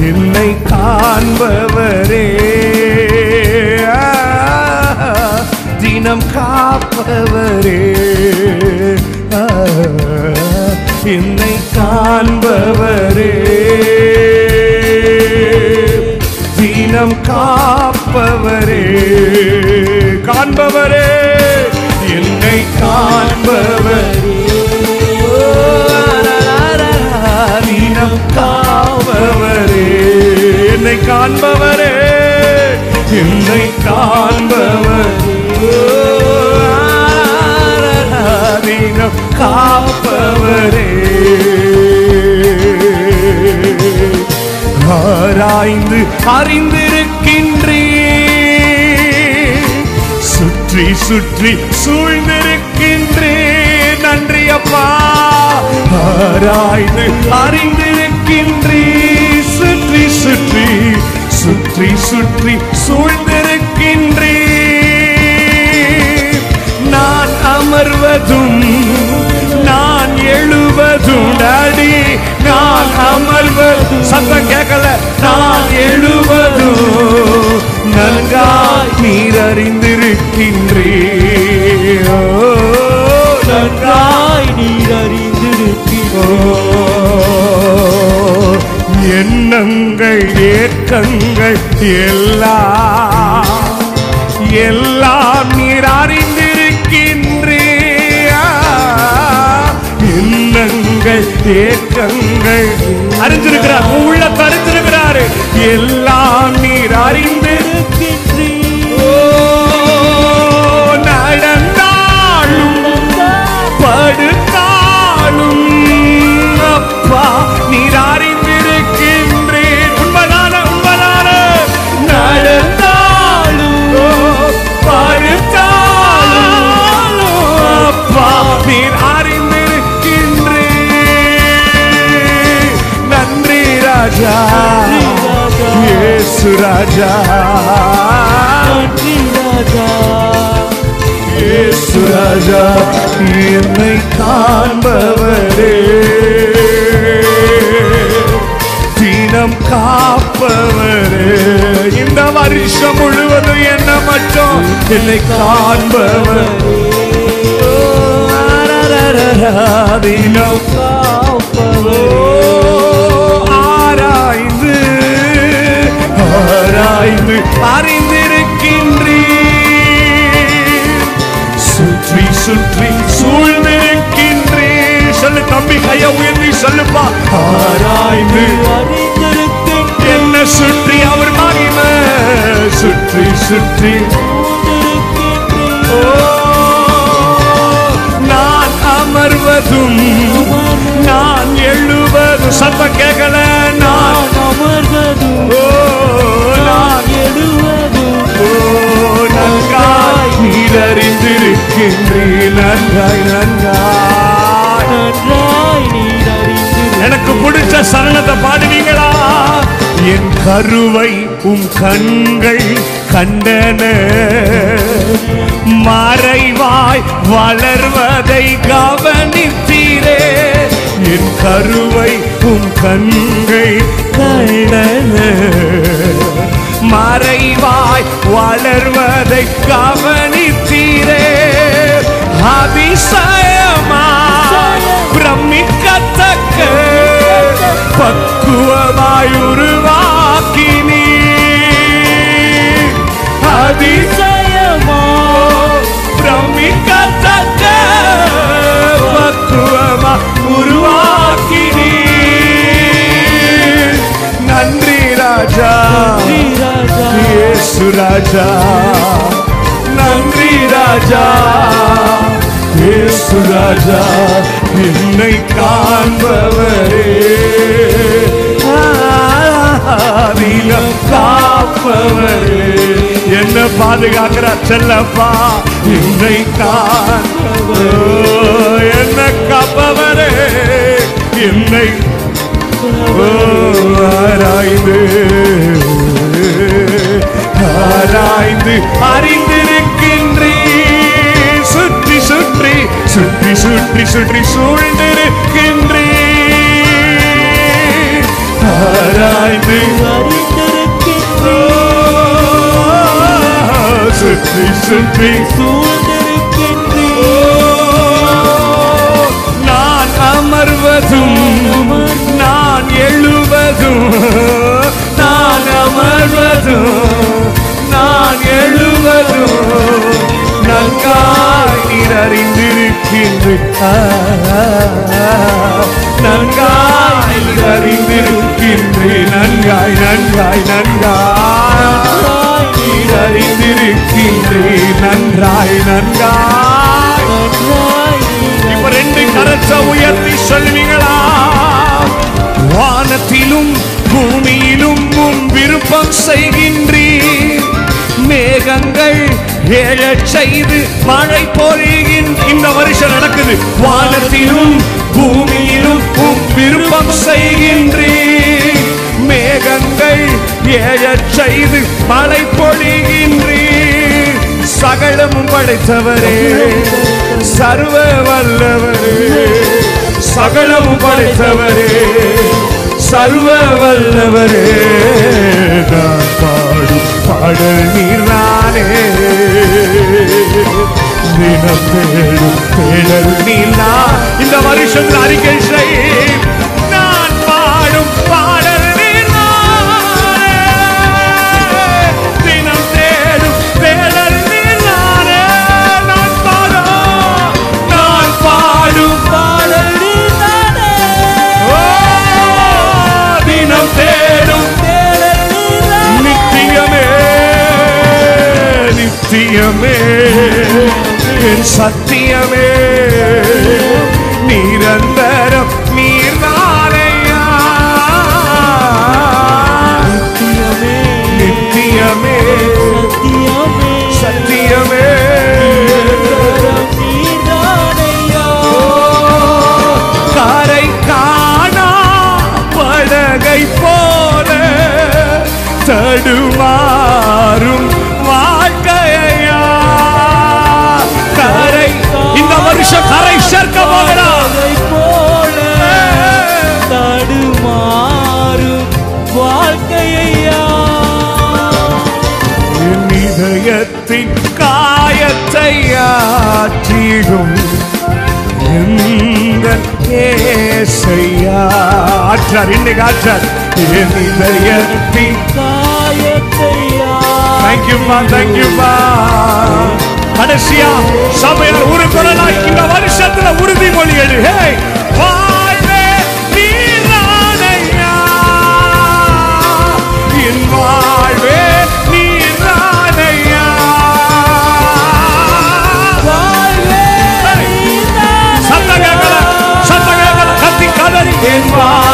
என்னை காண்பவரே. தினம் காப்பவரே. என்னை காண்பவரே. தினம் காப்பவரே. காண்பவரே என்னை காண்பவரே. தினம் காப்பவரே. என்னை காண்பவரே என்னை காண்பவரே. காப்பவரே. ஆராய்ந்து அறிந்திருக்கின்றே சுற்றி சுற்றி சூழ்ந்திருக்கின்றே நன்றி அப்பா. ஆராய்ந்து அறிந்திருக்கின்றே சுற்றி சுற்றி சுற்றி சுற்றி சூழ்ந்திருக்கின்றே நான் அமர்வதும் நான் எழுவதும் டாடி நான் அமர்வதும் சத்தம் கேட்கல. நான் எழுவதும் நன்காய் நீர் அறிந்திருக்கின்றே நன்றாய் நீர் அறிந்திருக்கிறோ எண்ணங்கள் ஏற்கங்கள் எல்லாம் எல்லாம் நீர் அறிந்திருக்கின்றே எண்ணங்கள் ஏற்கங்கள் அறிந்திருக்கிறார். உள்ள தரித்திருக்கிறாரு எல்லாம் நீர் அறிந்திருக்கின்றே நீர் அறிந்திருக்கின்றேன் நன்றி ராஜா. இயேசு ராஜா. நன்றி ராஜா. இயேசு ராஜா என்னை காண்பவரே. தினம் காப்பவரே. இந்த வருஷம் முழுவதும் என்ன மட்டும் என்னை காண்பவர். தினம் ஆராய்ந்து ஆராய்ந்து அறிந்திருக்கின்றீர். சுற்றி சுற்றி சூழ்ந்திருக்கின்றீர். சொல்லு தம்பி கைய உயர்த்தி சொல்லுப்பா. ஆராய்ந்து அறிந்திருக்கின்றோம் என்ன சுற்றி அவர் மகிமை. சுற்றி சுற்றி. ஓ, அமர்வதும் நான் எழுவதும். சத்தம் கேட்கல நான். அமர்வதும் ஓ நான். எழுவதும். ஓ நன்காய் நீர் நன்றாய் நீர் எனக்கு பிடிச்ச சரணத்தை பாடுவீங்களா? என் கருவை உம் கண்கள் கண்டன. மறைவாய் வளர்வதை கவனித்தீரே. என் கருவை உம் கண்கள் கண்டன. மறைவாய் வளர்வதை கவனித்தீரே. அதிசயமா பிரமிக்கத்தக்க. பக்குவமாய் உருவாக்கினீ அதிசயமோ பிரமிக்கத்தக்க பக்குவமாய் உருவாக்கினீ நன்றி ராஜா இயேசு ராஜா நன்றி ராஜா இயேசு ராஜா என்னை காண்பவரே காப்பவரே என்ன பாதுகாக்கிறார் செல்லப்பா என்னை என்ன காப்பவரே என்னை ஆராய்ந்து ஆராய்ந்து அறிந்திருக்கின்றே சுற்றி சுற்றி சுற்றி சுற்றி சுற்றி சூழ்ந்திருக்கின்றே ஆராய்ந்து அறிந்து சுற்றி சுற்றி சூழ்ந்திருக்கின்றேன் நான் அமர்வதும் நான் எழுவதும் நான் அமர்வதும் நான் எழுவதும் நன்காய் நீர் அறிந்திருக்கின்றேன் நன்காய் அறிந்திருக்கின்றேன் நன்காய் நன்காய் நன்காய். நீர் அறிந்திருக்கின்றேன் நன்றாய். நன்றாய் ரெண்டு கரச்ச உயர்த்தி சொல்வீங்களா வானத்திலும் பூமியிலும் உன் விருப்பம் செய்கின்றீர். மேகங்கள் ஏழச் மழை பொழிகின்ற இந்த வருஷம் நடக்குது. வானத்திலும் பூமியிலும் விருப்பம் செய்கின்றீர். மேகங்கள் ஏழச் செய்து மழை பொழிகின்றீர் சகலமும் படைத்தவரே சர்வ வல்லவரே. சகலமும் படைத்தவரே சர்வ வல்லவரே. பாடு பாடும் பாடல் நீரானே தினம் தேடும் தேடல் நீலா இந்த வருஷத்தில் அறிக்கை செய் சத்தியமே என் சத்தியமே. நிரந்தரம் நீர்தாரையா நித்தியமே நித்தியமே சத்தியமே. சத்தியமே. கரை காணா படகை போல தடு காற்றிடும் எங்கள் ஏசையா ஆற்றார் இன்னைக்கு ஆற்றார். என் இதயத்தி காயத்தையா. தேங்க்யூப்பா தேங்க்யூப்பா கடைசியா சபையார் ஒரு குரலாய் இந்த வருஷத்துல உறுதிமொழி எடு. ஹே 前方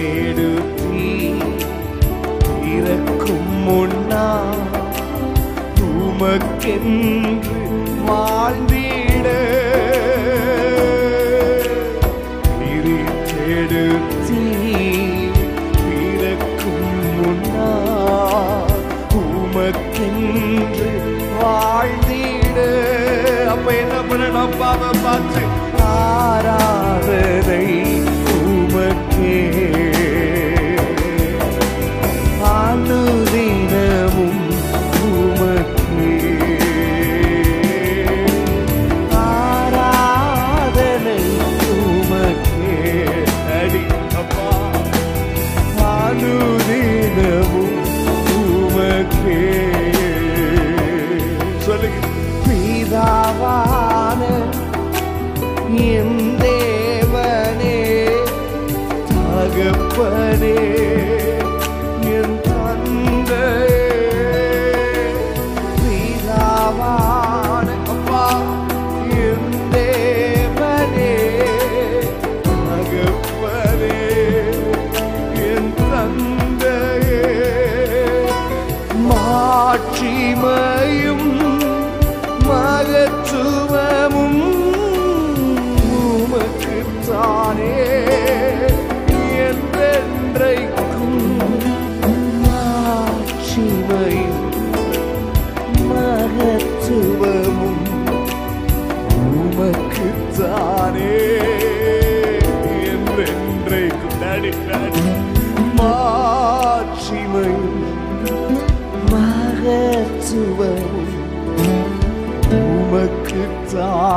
தேடுத்தி இறக்கும் முன்னா உமக்கென்று வாழ்ந்திட. திரி தேடுத்தி இறக்கும் முன்னா உமக்கென்று வாழ்ந்திட. அப்ப என்ன பார்த்து ஆராதனை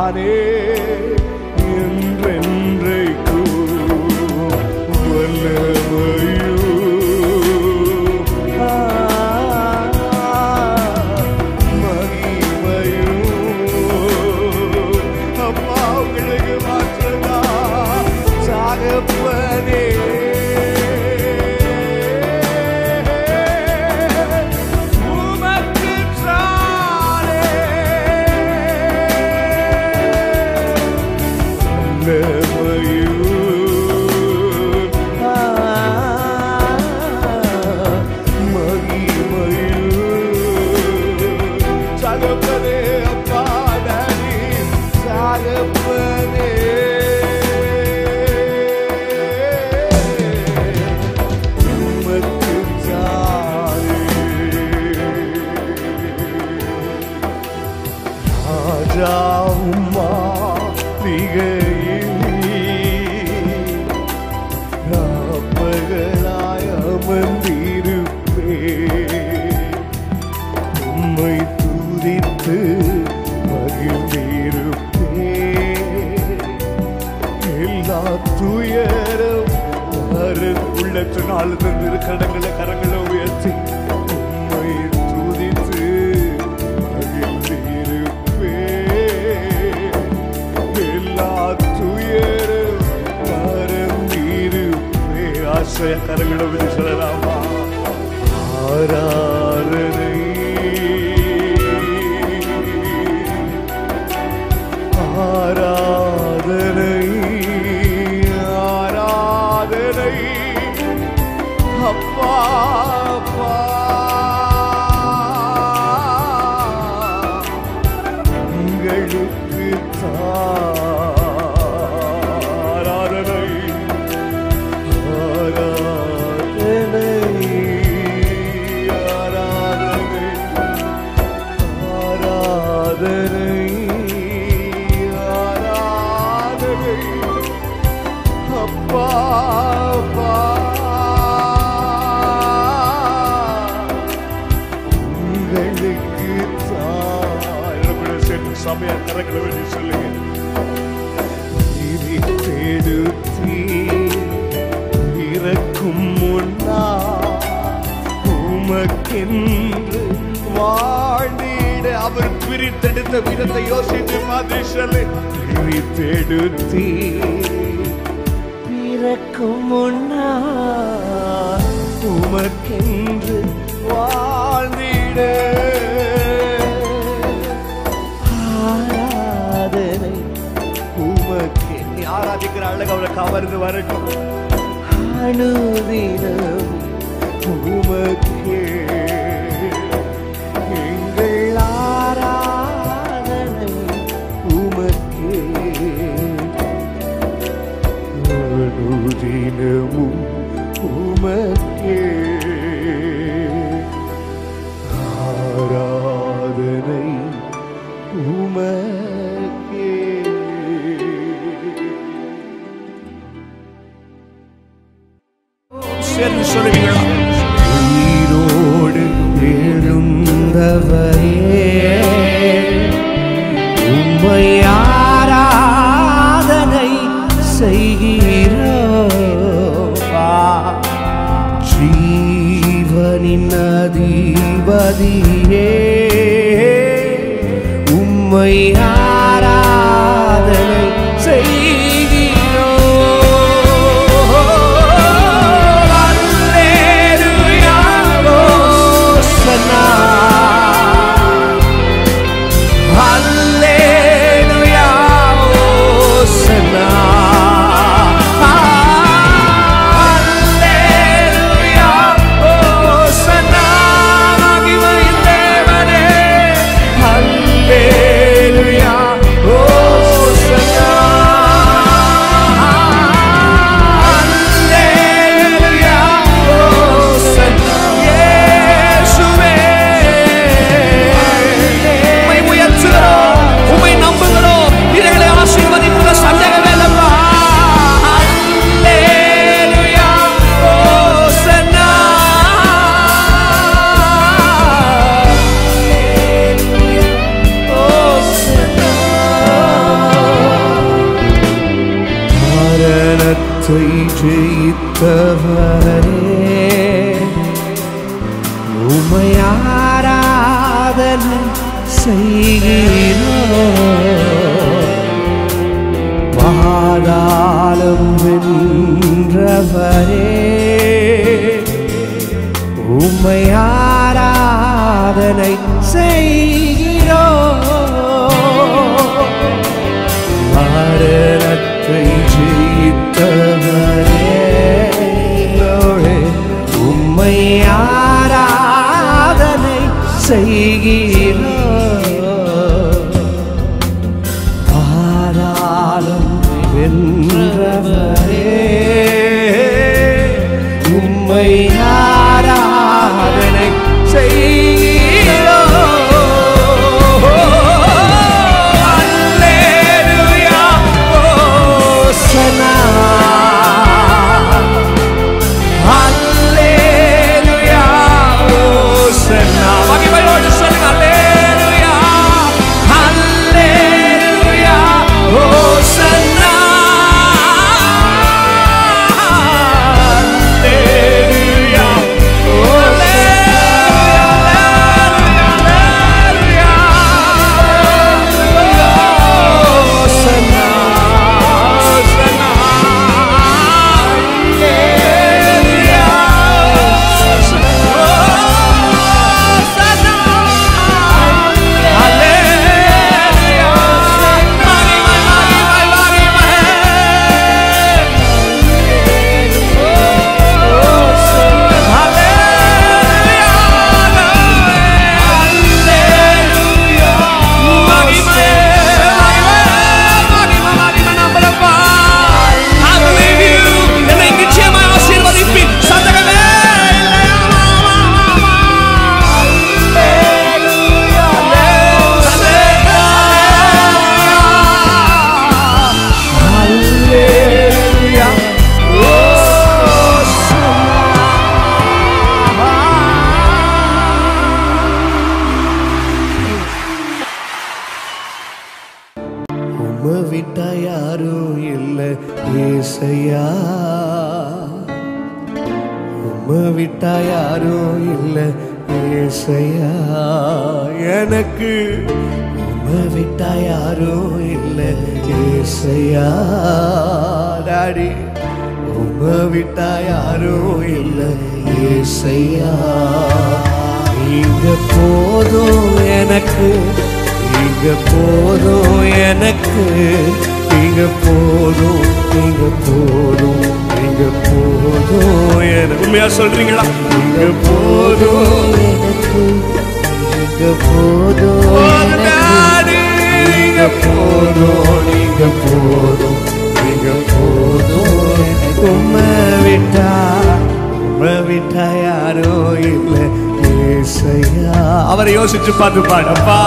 நானே என்றென்றைக்கு வல்லமையோ? மகிமையோ? அப்பா உங்களுக்கு மாற்றதா? சாகப்பனே. உனக்கு. நீ ஆராதிக்கிற அழகு அவளை கவர்ந்து வரட்டும். அணுதினம் உமக்கு. எங்கள் ஆராதனை உமக்கு. அணுதினமும் உமக்கே. ஆண்டவரே உம்மை ஆராதனை செய்கிறோப்பா ஜீவனின் அதிபதியே உம்மை ஆ ஆண்டவரே உமையாராதனை செய்கிறோ பாதாளம் வென்றவரே உமைய எனக்கு நீங்க போதும் எனக்கு நீங்க போதும் நீங்க போதும் நீங்க போதும் எனக்கு. உண்மையா சொல்றீங்களா? நீங்க போதும் எனக்கு நீங்க போதும் நீங்க போதும் நீங்க போதும் நீங்க போதும் உண்மை விட்டா உண்மை விட்டா யாரோ இல்லை. ஏசையா அவரை யோசிச்சு பார்த்து பாடப்பா.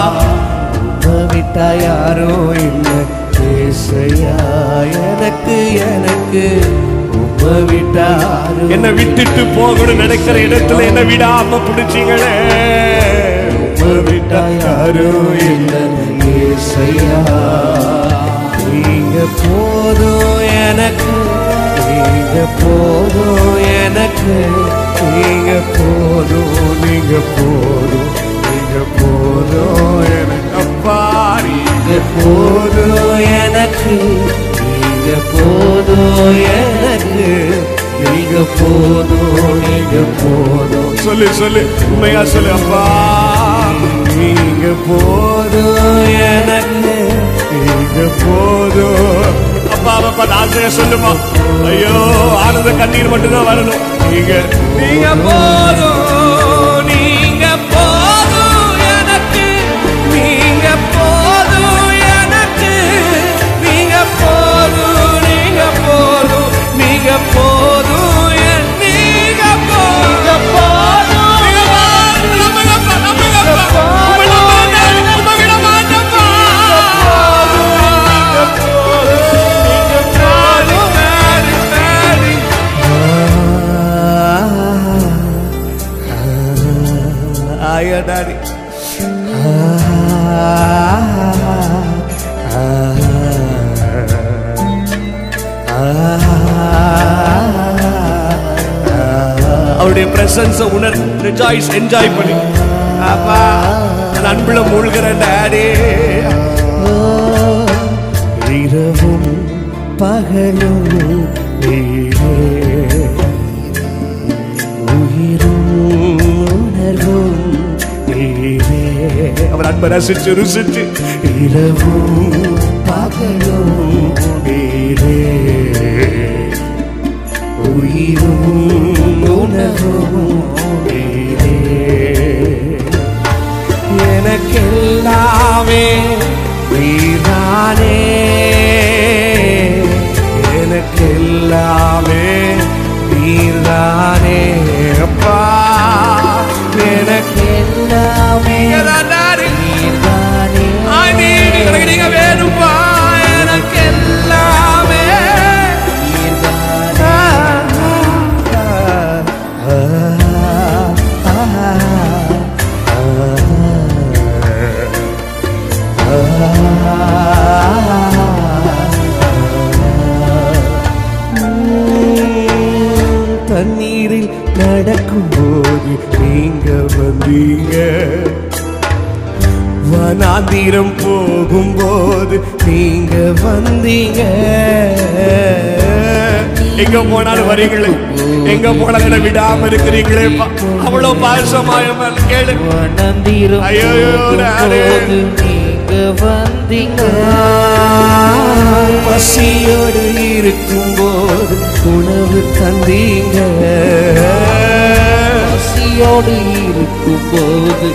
விட்டா யாரோ இல்லை ஏசையா எனக்கு எனக்கு என்ன விட்டுட்டு போகணும்னு நினைக்கிற இடத்துல என்ன விடாம பிடிச்சிங்களே. விட்டா யாரோ இல்லை ஏசையா நீங்க போதும் எனக்கு நீங்க போதும் எனக்கு. நீங்க போதும் நீங்க போதும் நீங்க போதும் எனக்கு அப்பா நீங்க போதும் எனக்கு நீங்க போதும் எனக்கு நீங்க போதும் நீங்க போதும். சொல்லு சொல்லு உண்மையா சொல்லு அப்பா. நீங்க போதும் எனக்கு நீங்க போதும். அப்பா அப்பா சொல்லுமா? ஐயோ ஆனந்த கண்ணீர் மட்டும்தான் வரணும். நீங்க நீங்க போதும் நீங்க போதும் எனக்கு. நீங்க போதும் எனக்கு. நீங்க போதும் நீங்க போதும் நீங்க போதும். ஆயா அவருடைய பிரசன்ஸ உணர் ரிஜாய்ஸ் என்ஜாய் பண்ணி. அப்பா அந்த அன்புல மூழ்கிற டாடி இரவும் பகலும் உயிரும் உணர்வும் நீரே அவர் அன்பை ரசிச்சு ருசிச்சு இரவும் பகலும் நீரே உயிரும் உணர்வும் நீரே எனக்கெல்லாமே நீதானே. எனக்கெல்லாமே நீதானே. அப்பா எனக்கு டாடி நீதானே தண்ணீரில் நடக்கும்போது நீங்க வந்தீங்க. வனாந்திரம் போகும்போது நீங்க வந்தீங்க. எங்க போனாலும் வரீங்களே? எங்க போனாலும் என்னை விடாம இருக்கிறீங்களேப்பா அவ்வளவு பாசமாய கேளு. ஐயோ, நீங்க வந்தீங்க. பசியோடு இருக்கும்போது உணவு தந்தீங்க. பசியோடு இருக்கும் போது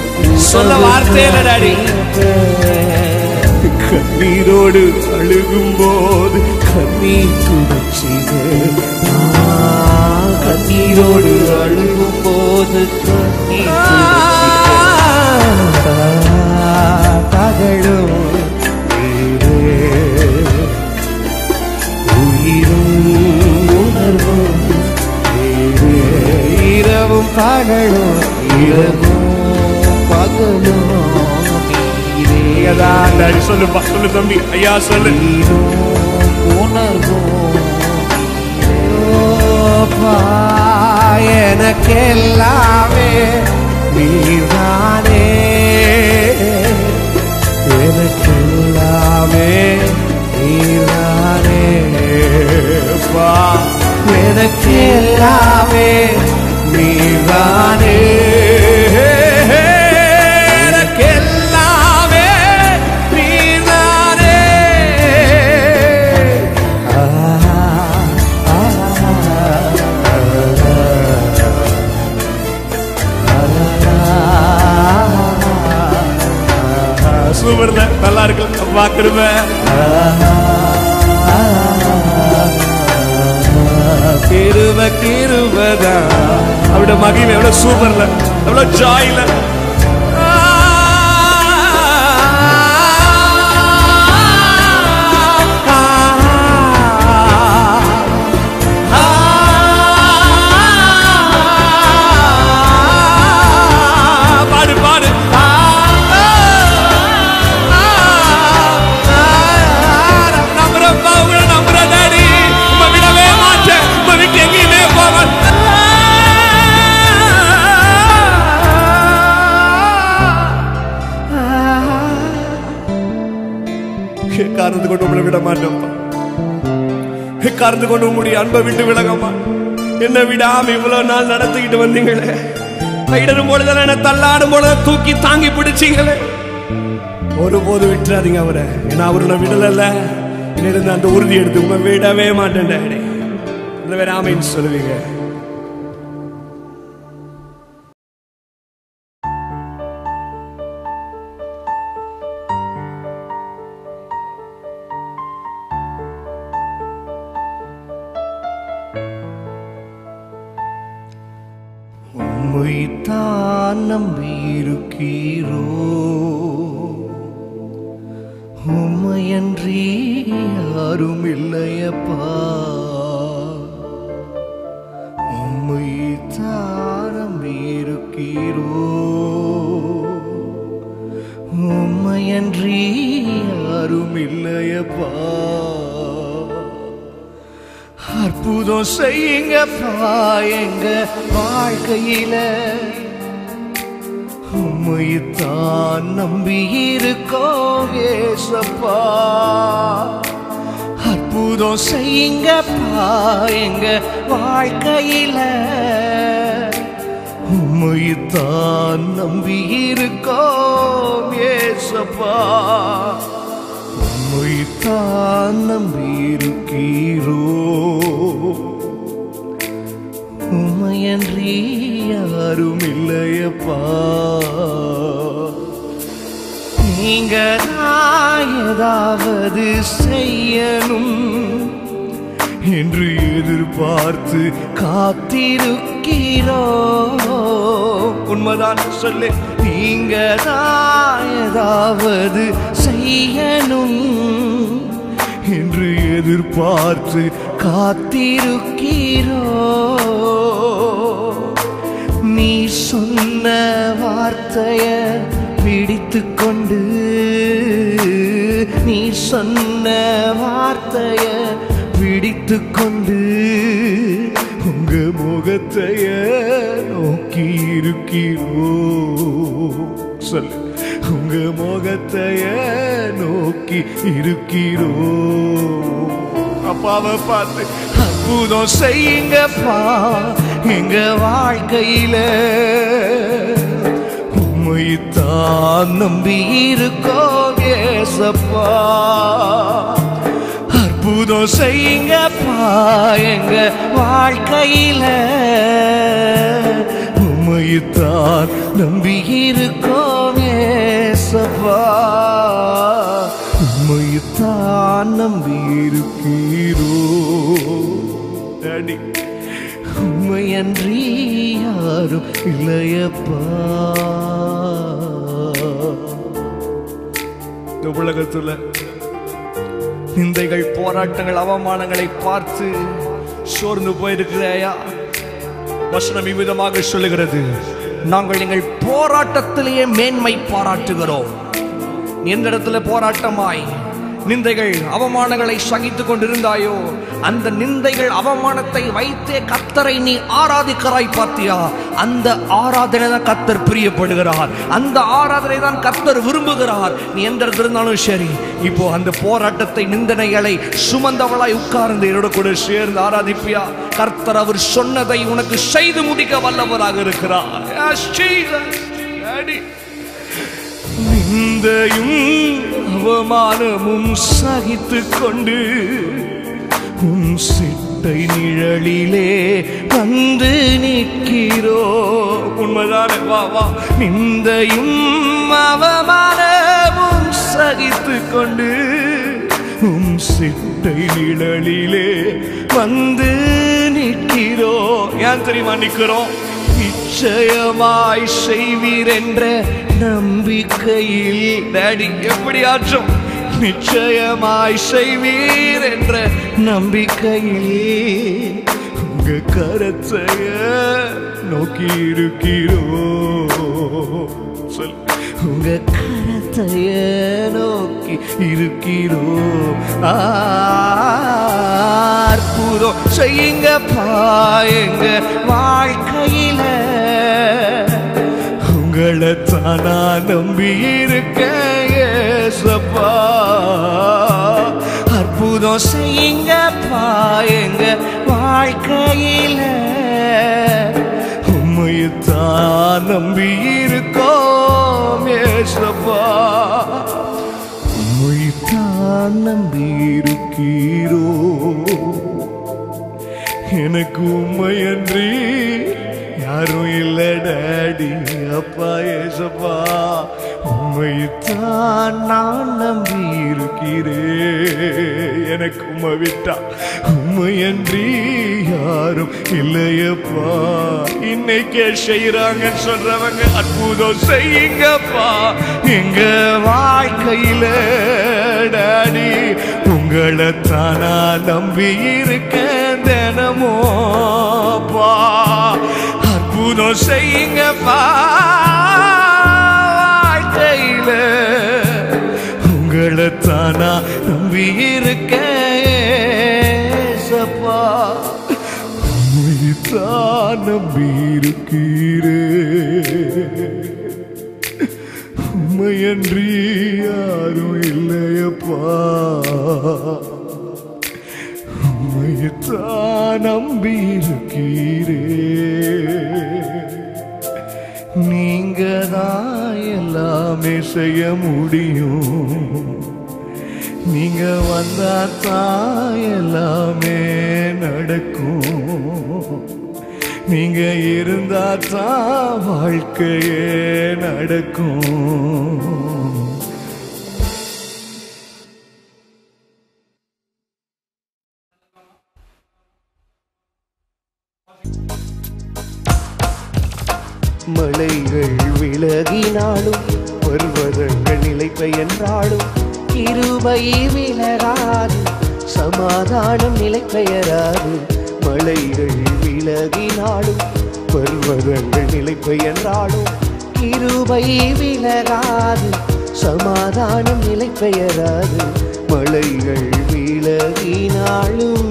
சொல்ல வார்த்தை இல்ல, டாடி. கண்ணீரோடு அழுகும் போது கண்ணீர் துடைச்சிங்க கண்ணீரோடு அழுகும் போது நீரே. உயிரும் உணர்வும். இரவும் பகலும் இரவும் பகலும் சொல்லுப்பா சொல்லு தம்பி ஐயா சொல்லு உணர்வும் ஓப்பா, எனக்கெல்லாமே நீதானே. எனக்கெல்லாமே நீதானே. பா எனக்கெல்லாமே நீதான். இருக்கு அப்பா கிருப கிருபதா அவருடைய மகிமை எவ்வளவு சூப்பர்ல எவ்வளவு ஜாய் நடந்து கொண்டு உங்களுடைய அன்பை விட்டு விலகமா. என்ன விடாம இவ்வளவு நாள் நடத்திக்கிட்டு வந்தீங்களே. கைடரும் பொழுது என்ன தள்ளாடும் பொழுது தூக்கி தாங்கி பிடிச்சீங்களே. ஒருபோது விட்டுறாதீங்க அவரை. ஏன்னா அவர் நான் விடலல்ல. இருந்து அந்த உறுதி எடுத்து உங்க விடவே மாட்டேன் டாடி. வேற ஆமைன்னு சொல்லுவீங்க. வாழ்க்கையில உம்மைத்தான் நம்பி இருக்கோம் ஏசப்பா. உம்மைத்தான் நம்பியிருக்கீரோ. உம்மையன்றி யாரும் இல்லையப்பா நீங்க ஏதாவது செய்யணும் என்று எதிர்பார்த்து காத்திருக்கிறோ? உண்மைதான் சொல்லு நீங்க தான் ஏதாவது செய்யணும். என்று எதிர்பார்த்து காத்திருக்கிறோ? நீ சொன்ன வார்த்தைய பிடித்து கொண்டு நீ சொன்ன வார்த்தைய பிடித்து கொண்டு உங்க முகத்தைய நோக்கி இருக்கிறோ. சொல்லு. உங்க முகத்தைய நோக்கி இருக்கிறோ. அப்பாவை பார்த்து அற்புதம் செய்யுங்கப்பா எங்க வாழ்க்கையில. உண்மைத்தான் நம்பி இருக்கோ ஏசப்பா. அற்புதம் செய்யுங்கப்பா எங்க வாழ்க்கையில. உம்மைத்தான் நம்பி இருக்கோம் ஏசப்பா. உம்மைத்தான் நம்பி இருக்கீரோ டாடி உண்மையன்றி யாரும் இல்லையப்பா. இந்த உலகத்துல நிந்தைகள் போராட்டங்கள் அவமானங்களை பார்த்து சோர்ந்து போயிருக்கிறாயா? வசனம் இவ்விதமாக சொல்லுகிறது. நாங்கள் எங்கள் போராட்டத்திலேயே மேன்மை பாராட்டுகிறோம். எந்த இடத்துல போராட்டமாய்? நிந்தைகள் அவமானங்களை சகித்துக் கொண்டிருந்தாயோ? அந்த நிந்தைகள் அவமானத்தை வைத்தே கத்தரை நீ ஆராதிக்கிறாய் பாத்தியா அந்த ஆராதனை தான் கத்தர் பிரியப்படுகிறார். அந்த ஆராதனை தான் கத்தர் விரும்புகிறார். நீ எந்த இருந்தாலும் சரி. இப்போ அந்த போராட்டத்தை நிந்தனைகளை சுமந்தவளாய் உட்கார்ந்து என்னோட கூட சேர்ந்து ஆராதிப்பியா? கர்த்தர் அவர் சொன்னதை உனக்கு செய்து முடிக்க வல்லவராக இருக்கிறார். Yes, நிந்தையும் அவமானமும் சகித்து கொண்டு உன் சிட்டை நிழலிலே வந்து நிற்கிறோ. உண்மைதானே? வா வா. நிந்தையும் அவமானமும் சகித்து கொண்டு உம் சிட்டை நிழலிலே வந்து நிற்கிறோ. ஏன் தெரியுமா நிற்கிறோம்? நிச்சயமாய் செய்வீர் என்ற நம்பிக்கையில் டேடி ஆற்றும்? நிச்சயமாய் செய்வீர் என்ற நம்பிக்கையில் உங்க கரத்தைய நோக்கி இருக்கிறோ சொல். உங்க கரத்தைய நோக்கி இருக்கிறோ அற்புதம். செய்யுங்க பாயங்க. வாழ்க்கையில உங்களை தானா நம்பி இருக்க அற்புதம் செய்யுங்கப்பா எங்க வாழ்க்கையில. உம்மையத்தான் நம்பி இருக்கோம் ஏசப்பா. உம்மையத்தான் நம்பி இருக்கீரோ எனக்கு உண்மையன்றி யாரும் இல்லை டேடி அப்பா ஏசப்பா. உண்மைத்தான் நான் நம்பி இருக்கிறேன் எனக்கு உண்மை விட்டா உண்மையன்றி யாரும் இல்லையப்பா. இன்னைக்கே செய்யறாங்கன்னு சொல்றவங்க அற்புதம் செய்யுங்கப்பா. எங்க வாழ்க்கையில டாடி உங்களை தானா நம்பி இருக்கேன் தினமோப்பா அற்புதம் செய்யுங்கப்பா வாழ்க்கையில. உங்களை தானா நம்பி இருக்கேன் தான் நம்பி இருக்கிறேன் உண்மையன்றி யாரும் இல்லையப்பா. உண்மையத்தான் நம்பி செய்ய முடியும். நீங்க வந்தா தான் எல்லாமே நடக்கும். நீங்க இருந்தா தான் வாழ்க்கையே நடக்கும். இருபை விலகாது சமாதானம் நிலை பெயராது மலைகள் விலகினாலும் பர்வதங்கள் நிலைப்ப என்றாலும் இருபை விலகாது சமாதானம் நிலை பெயராது மலைகள் விலகினாலும்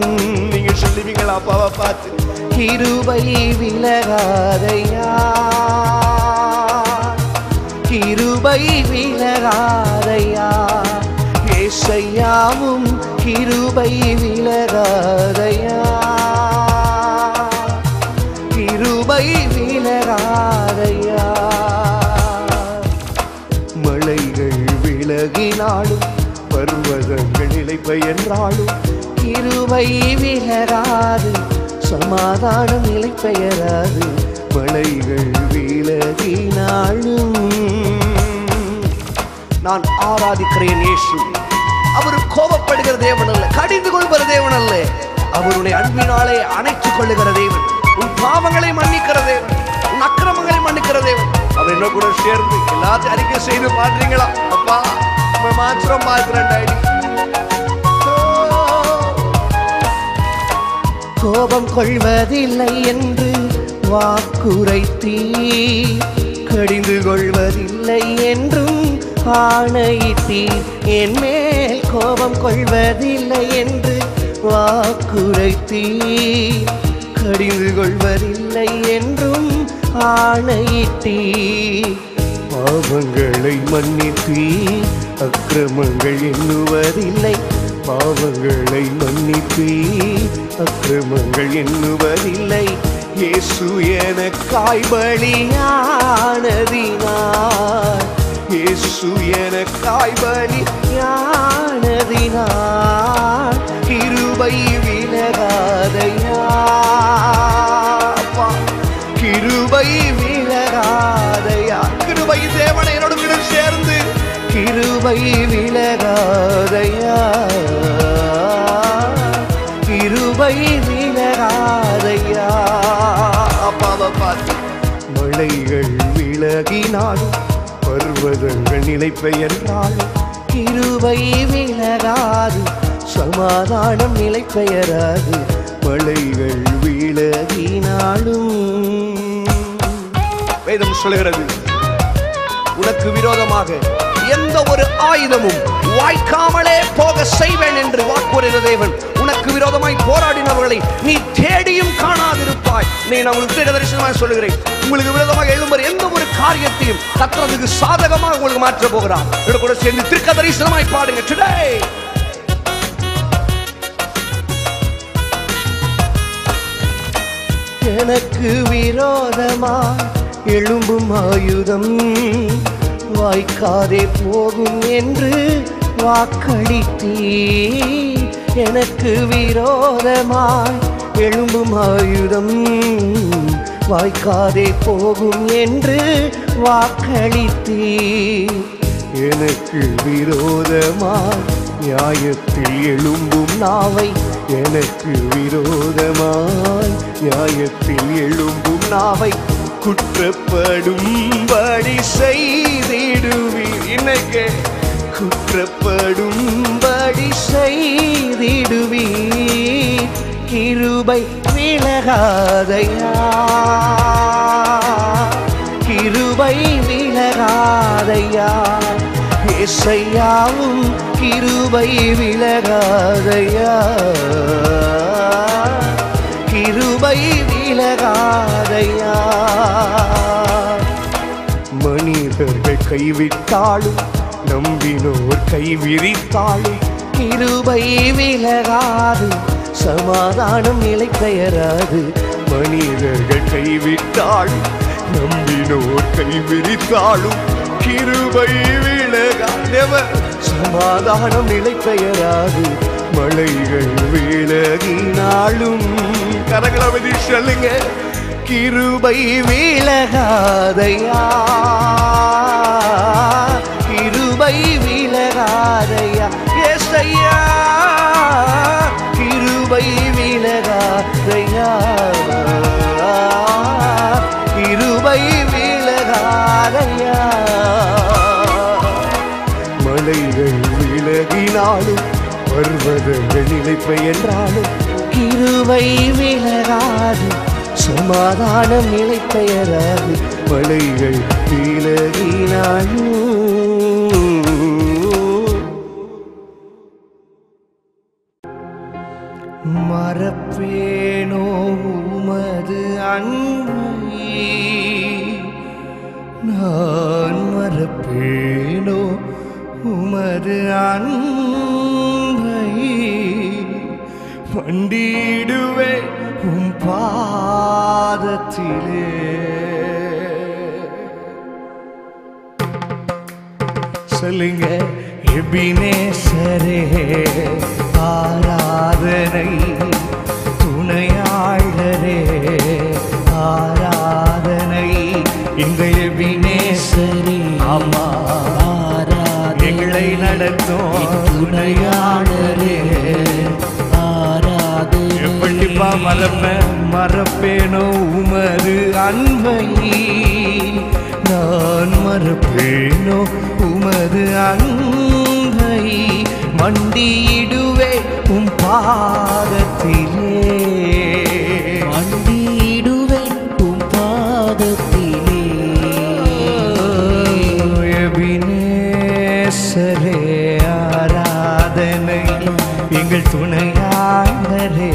நீங்க சொல்லுவீங்களா? அப்பாவை பார்த்து. கிருபை விலகாதையா கிருபை விலகாதையா ஏசையாவும் கிருபை விலகாதையா கிருபை விலகாதையா மலைகள் விலகினாலும் பர்வதங்கள் இழைப்பை என்றாலும் கிருபை விலகாது சமாதானம் நிலை பெயராது மலைகள் விலகினாலும். நான் ஆராதிக்கிறேன் இயேசு. அவர் கோபப்படுகிற தேவன் அல்ல கடிந்து கொள்கிற தேவன் அல்ல அவருடைய அன்பினாலே அணைத்துக் கொள்ளுகிற தேவன். உன் பாவங்களை மன்னிக்கிற தேவன். உன் அக்கிரமங்களை மன்னிக்கிற தேவன். அவர் என்ன கூட சேர்ந்து எல்லாத்தையும் அறிக்கை செய்து பாக்குறீங்களா அப்பா உம்மை மாத்திரம் பார்க்கிறேன் டாடி கோபம் கொள்வதில்லை என்று வாக்குரைத்தீ கடிந்து கொள்வதில்லை என்றும் ஆணையிட்டீர் என் மேல் கோபம் கொள்வதில்லை என்று வாக்குரைத்தீ கடிந்து கொள்வதில்லை என்றும் ஆணையிட்டீர். பாவங்களை மன்னித்தீ அக்கிரமங்கள் எண்ணுவதில்லை. பாவங்களை மன்னித்தீ அக்கிரமங்கள் எண்ணுவதில்லை. இயேசு எனக்காய் பலியானதினார் இயேசு எனக்காய் பலியானதினார் கிருபை விலகாதையா கிருபை விலகாதையா. கிருபை தேவனை என்னோட சேர்ந்து கிருபை விலகாதையா. கிருபை விலகாதையா. அப்பாவை பார்த்து. மழைகள் விலகினாலும் பர்வதங்கள் நிலை பெயர்ந்தாலும் கிருபை விலகாது. சமாதானம் நிலை பெயராது. மலைகள் விலகினாலும் வேதம் சொல்கிறது உனக்கு விரோதமாக எந்த ஒரு ஆயுதமும் வாய்க்காமலே போக செய்வேன் என்று வாக்குறுகிற தேவன். உனக்கு விரோதமாய் போராடினவர்களை நீ தேடியும் காணாதிருப்பாய். நீ நான் உங்களுக்கு தரிசனமாக சொல்லுகிறேன். உங்களுக்கு விரோதமாக எழும்புற எந்த ஒரு காரியத்தையும் கத்துறதுக்கு சாதகமாக உங்களுக்கு மாற்ற போகிறார். இதோட கூட சேர்ந்து திருக்க தரிசனமாய் பாடுங்க டுடே எனக்கு விரோதமா எழும்பும் ஆயுதம் வாய்க்காதே போகும் என்று வாக்களித்தீ எனக்கு விரோதமாய் எழும்பும் ஆயுதம் வாய்க்காதே போகும் என்று வாக்களித்தீ எனக்கு விரோதமாய் நியாயத்தில் எழும்பும் நாவை எனக்கு விரோதமாய் நியாயத்தில் எழும்பும் நாவை குற்றப்படும்படி செய்திடுவீர். இன்னைக்கு குற்றப்படும்படி செய்திடுவீர். கிருபை விலகாதையா. கிருபை விலகாதையா. இசையாவும் கிருபை விலகாதையா. கிருபை விலகாதையா மனிதர்கள் கைவிட்டாலும் நம்பினோர் கைவிரித்தாலும் கிருபை விலகாது சமாதானம் நிலை பெயராது. மனிதர்கள் கைவிட்டாலும் நம்பினோர் கைவிரித்தாலும் கிருபை விலகாதவர் சமாதானம் நிலை பெயராது. மலைகள் விலகினாலும் கரகளவதி சொல்லுங்க கிருபை விலகாதையா? கிருபை விலகாதையா? ஏசையா கிருபை விலகாதையா? கிருபை விலகாதையா? மலைகள் விலகினாலும் பர்வதங்கள் நிலைப்பை என்றாலும் கிருபை விலகாது. சமாதானம் நிலை பெயராது மலைகள் விலகினாலும் மறப்பேனோ உமது அன்பை. நான் மறப்பேனோ உமது அன்பு. பண்டிடுவே உம் பாதத்திலே. சொல்லுங்க எபினேசரே ஆராதனை. எப்படிப்பா மறப்பேன் உமது அன்பை நான் மறப்பேனோ உமது அன்பை. மண்டியிடுவே உம் பாதத்திலே. மண்டியிடுவே உம் பாதத்திலே. எபினேசரே ஆராதனை. எங்கள் துணையாளரே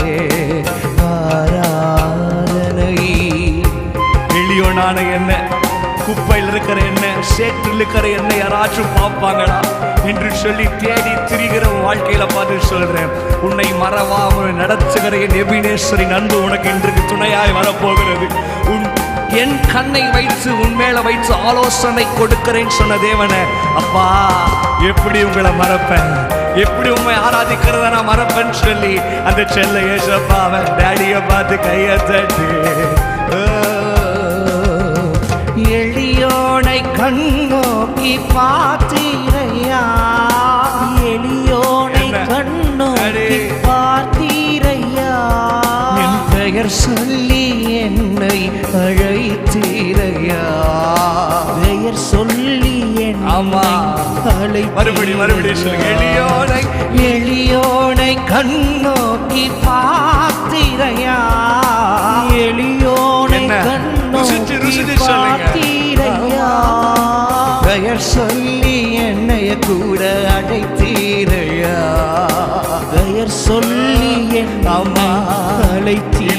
எளியோனான என்ன? குப்பையில் இருக்கிற என்ன? சேற்றில் இருக்கிற என்ன? யாராச்சும் பார்ப்பாங்களா? என்று சொல்லி தேடி திரிகிற வாழ்க்கையில பார்த்து சொல்றேன். உன்னை மறவாமல் நடத்துகிற என் எபினேஸ்வரின் அன்பு உனக்கு இன்றைக்கு துணையாய் வரப்போகிறது. உன் என் கண்ணை வைத்து உன் மேல வைத்து ஆலோசனை கொடுக்கிறேன் சொன்ன தேவனே. அப்பா எப்படி உங்களை மறப்பேன்? எப்படி உண்மை ஆராதிக்கிறத நான் மறப்பேன்னு சொல்லி அந்த செல்ல ஏசப்பா அவன் டேடியை பார்த்து கையை தட்டு ஓ, எளியோனை கண்ணோக்கி பார்த்தீரையா எளியோனை? கண்ணோக்கி. பார்த்தீரையா என் பெயர் சொல்லி என்னை அழைத்தீரையா பெயர் சொல்லி என்னை. மறுபடி மறுபடி எளியோனை எளியோனை கண்ணோக்கி பார்த்தீரையா எளியோனை என்ன? பெயர் சொல்லி என்னைய கூட அழைத்தீரையா பெயர் சொல்லி.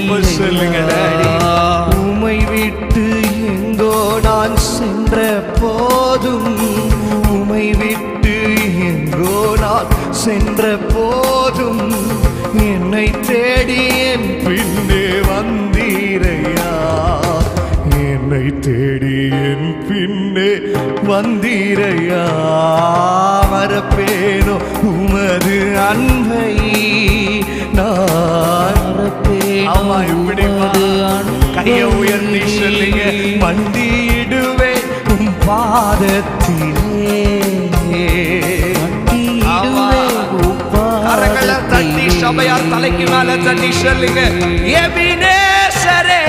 இப்ப சொல்லுங்க டாடி. உம்மை விட்டு எங்கோ நான் சென்ற போதும் உம்மை விட்டு எங்கோ நான் சென்ற போதும் என்னை தேடி என் பின்னே தேடி என் பின்னே வந்தீரையா மறப்பேனோ உமது அன்பை? நான் ஆமா இப்படி கைய உயர்த்தி சொல்லுங்க. மண்டியிடுவே உம் பாதத்திலே. தட்டி சபையார் தலைக்கு மேல தட்டி சொல்லுங்க. எபினேசரே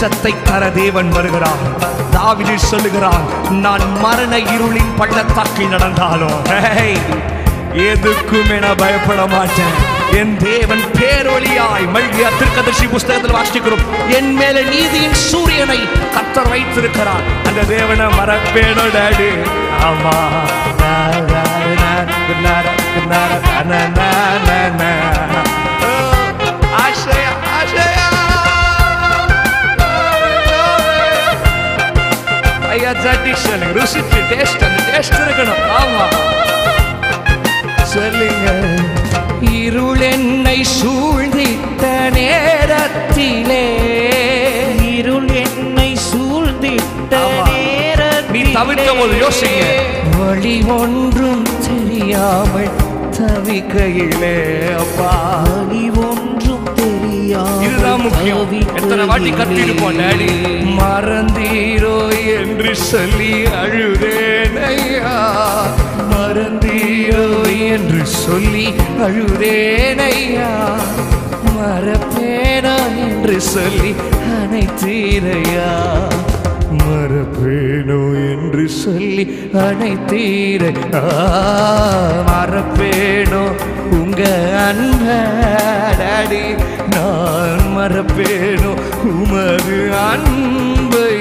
வெளிச்சத்தை தர தேவன் வருகிறார் தாவிதி சொல்லுகிறார் நான் மரண இருளின் பள்ளத்தாக்கி நடந்தாலும் எதுக்கும் என பயப்பட மாட்டேன் என் தேவன் பேரொழியாய் மல்கியா திருக்கதர்ஷி புஸ்தகத்தில் வாசிக்கிறோம் என் மேல நீதியின் சூரியனை கத்தர் வைத்திருக்கிறார் அந்த தேவனை மறப்பேனோ டாடி ஆமா நா, நா, நா, நா, நா, நா, சொல்லுங்க ருசிச்சு டேஸ்ட் அந்த டேஸ்ட் இருக்கணும். ஆமா. சொல்லுங்க. இருள் என்னை சூழ்ந்திட்ட நேரத்திலே. இருள் என்னை சூழ்ந்திட்ட நீ தவிர்க்க போது யோசிங்க. வழி ஒன்றும் தெரியாமல் தவிக்கையிலே அப்பா. வழி ஒன்றும் இதுதான் முக்கியம். எத்தனை வாட்டி கத்திருப்போம் டேடி. மறந்தீரோ என்று சொல்லி அழுதேன் ஐயா மறந்தீரோ என்று சொல்லி அழுதேன் ஐயா மறப்பேனா என்று சொல்லி அனைத்தீரையா மறப்பேனோ என்று சொல்லி அனைத்தீர மறப்பேனோ உங்க அன்படி நான் மறப்பேனோ உமது அன்பை.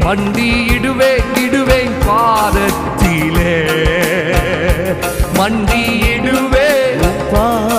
மண்டியிடுவேன் இடுவேன் பாதத்திலே. மண்டியிடுவேன். பா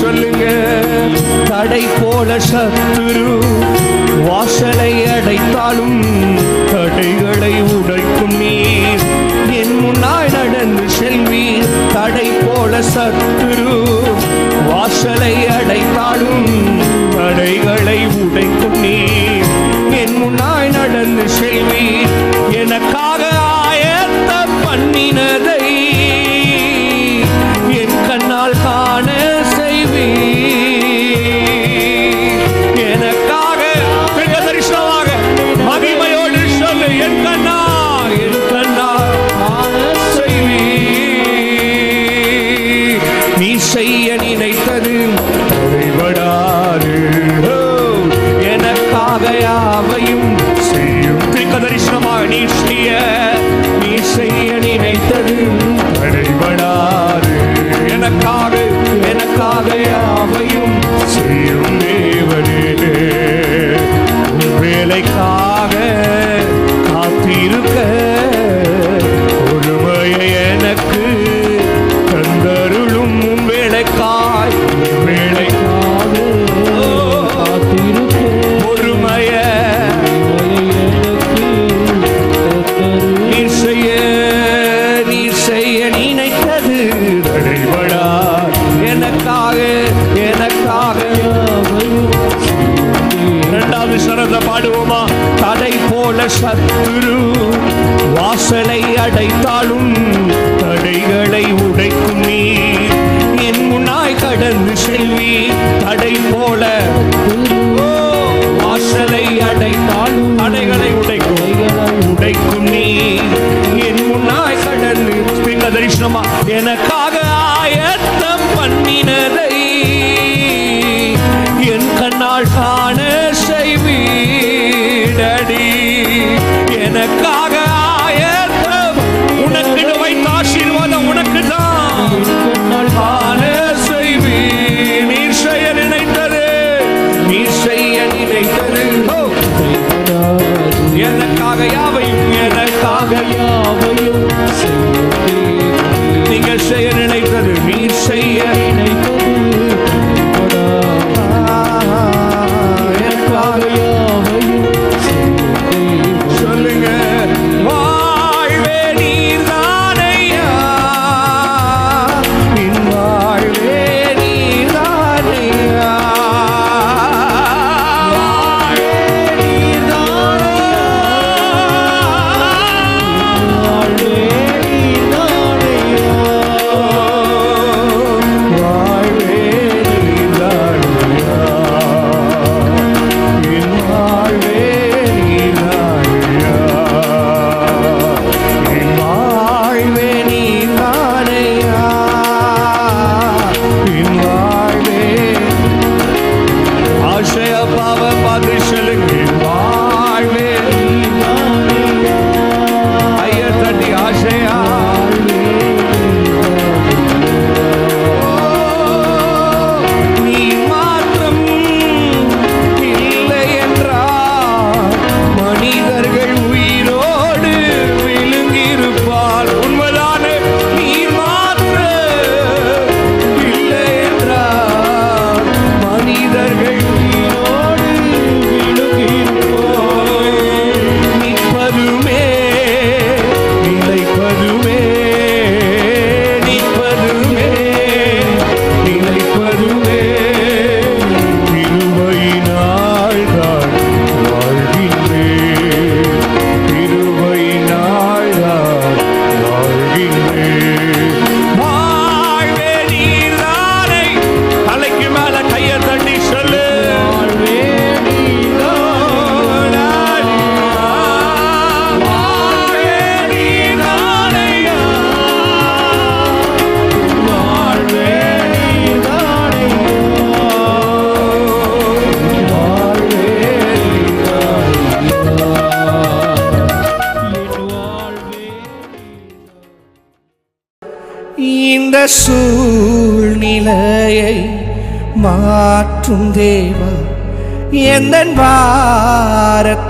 சொல்லுங்க. தடை போல சத்துரு வாசலை அடைத்தாலும் தடைகளை உடைக்கும் நீர். என் முன்னால் நடந்து செல்வி தடை போல சத்துரு வாசலை அடைத்தாலும் தடைகளை உடைக்கும் நீர். என் முன்னால் நடந்து செல்வி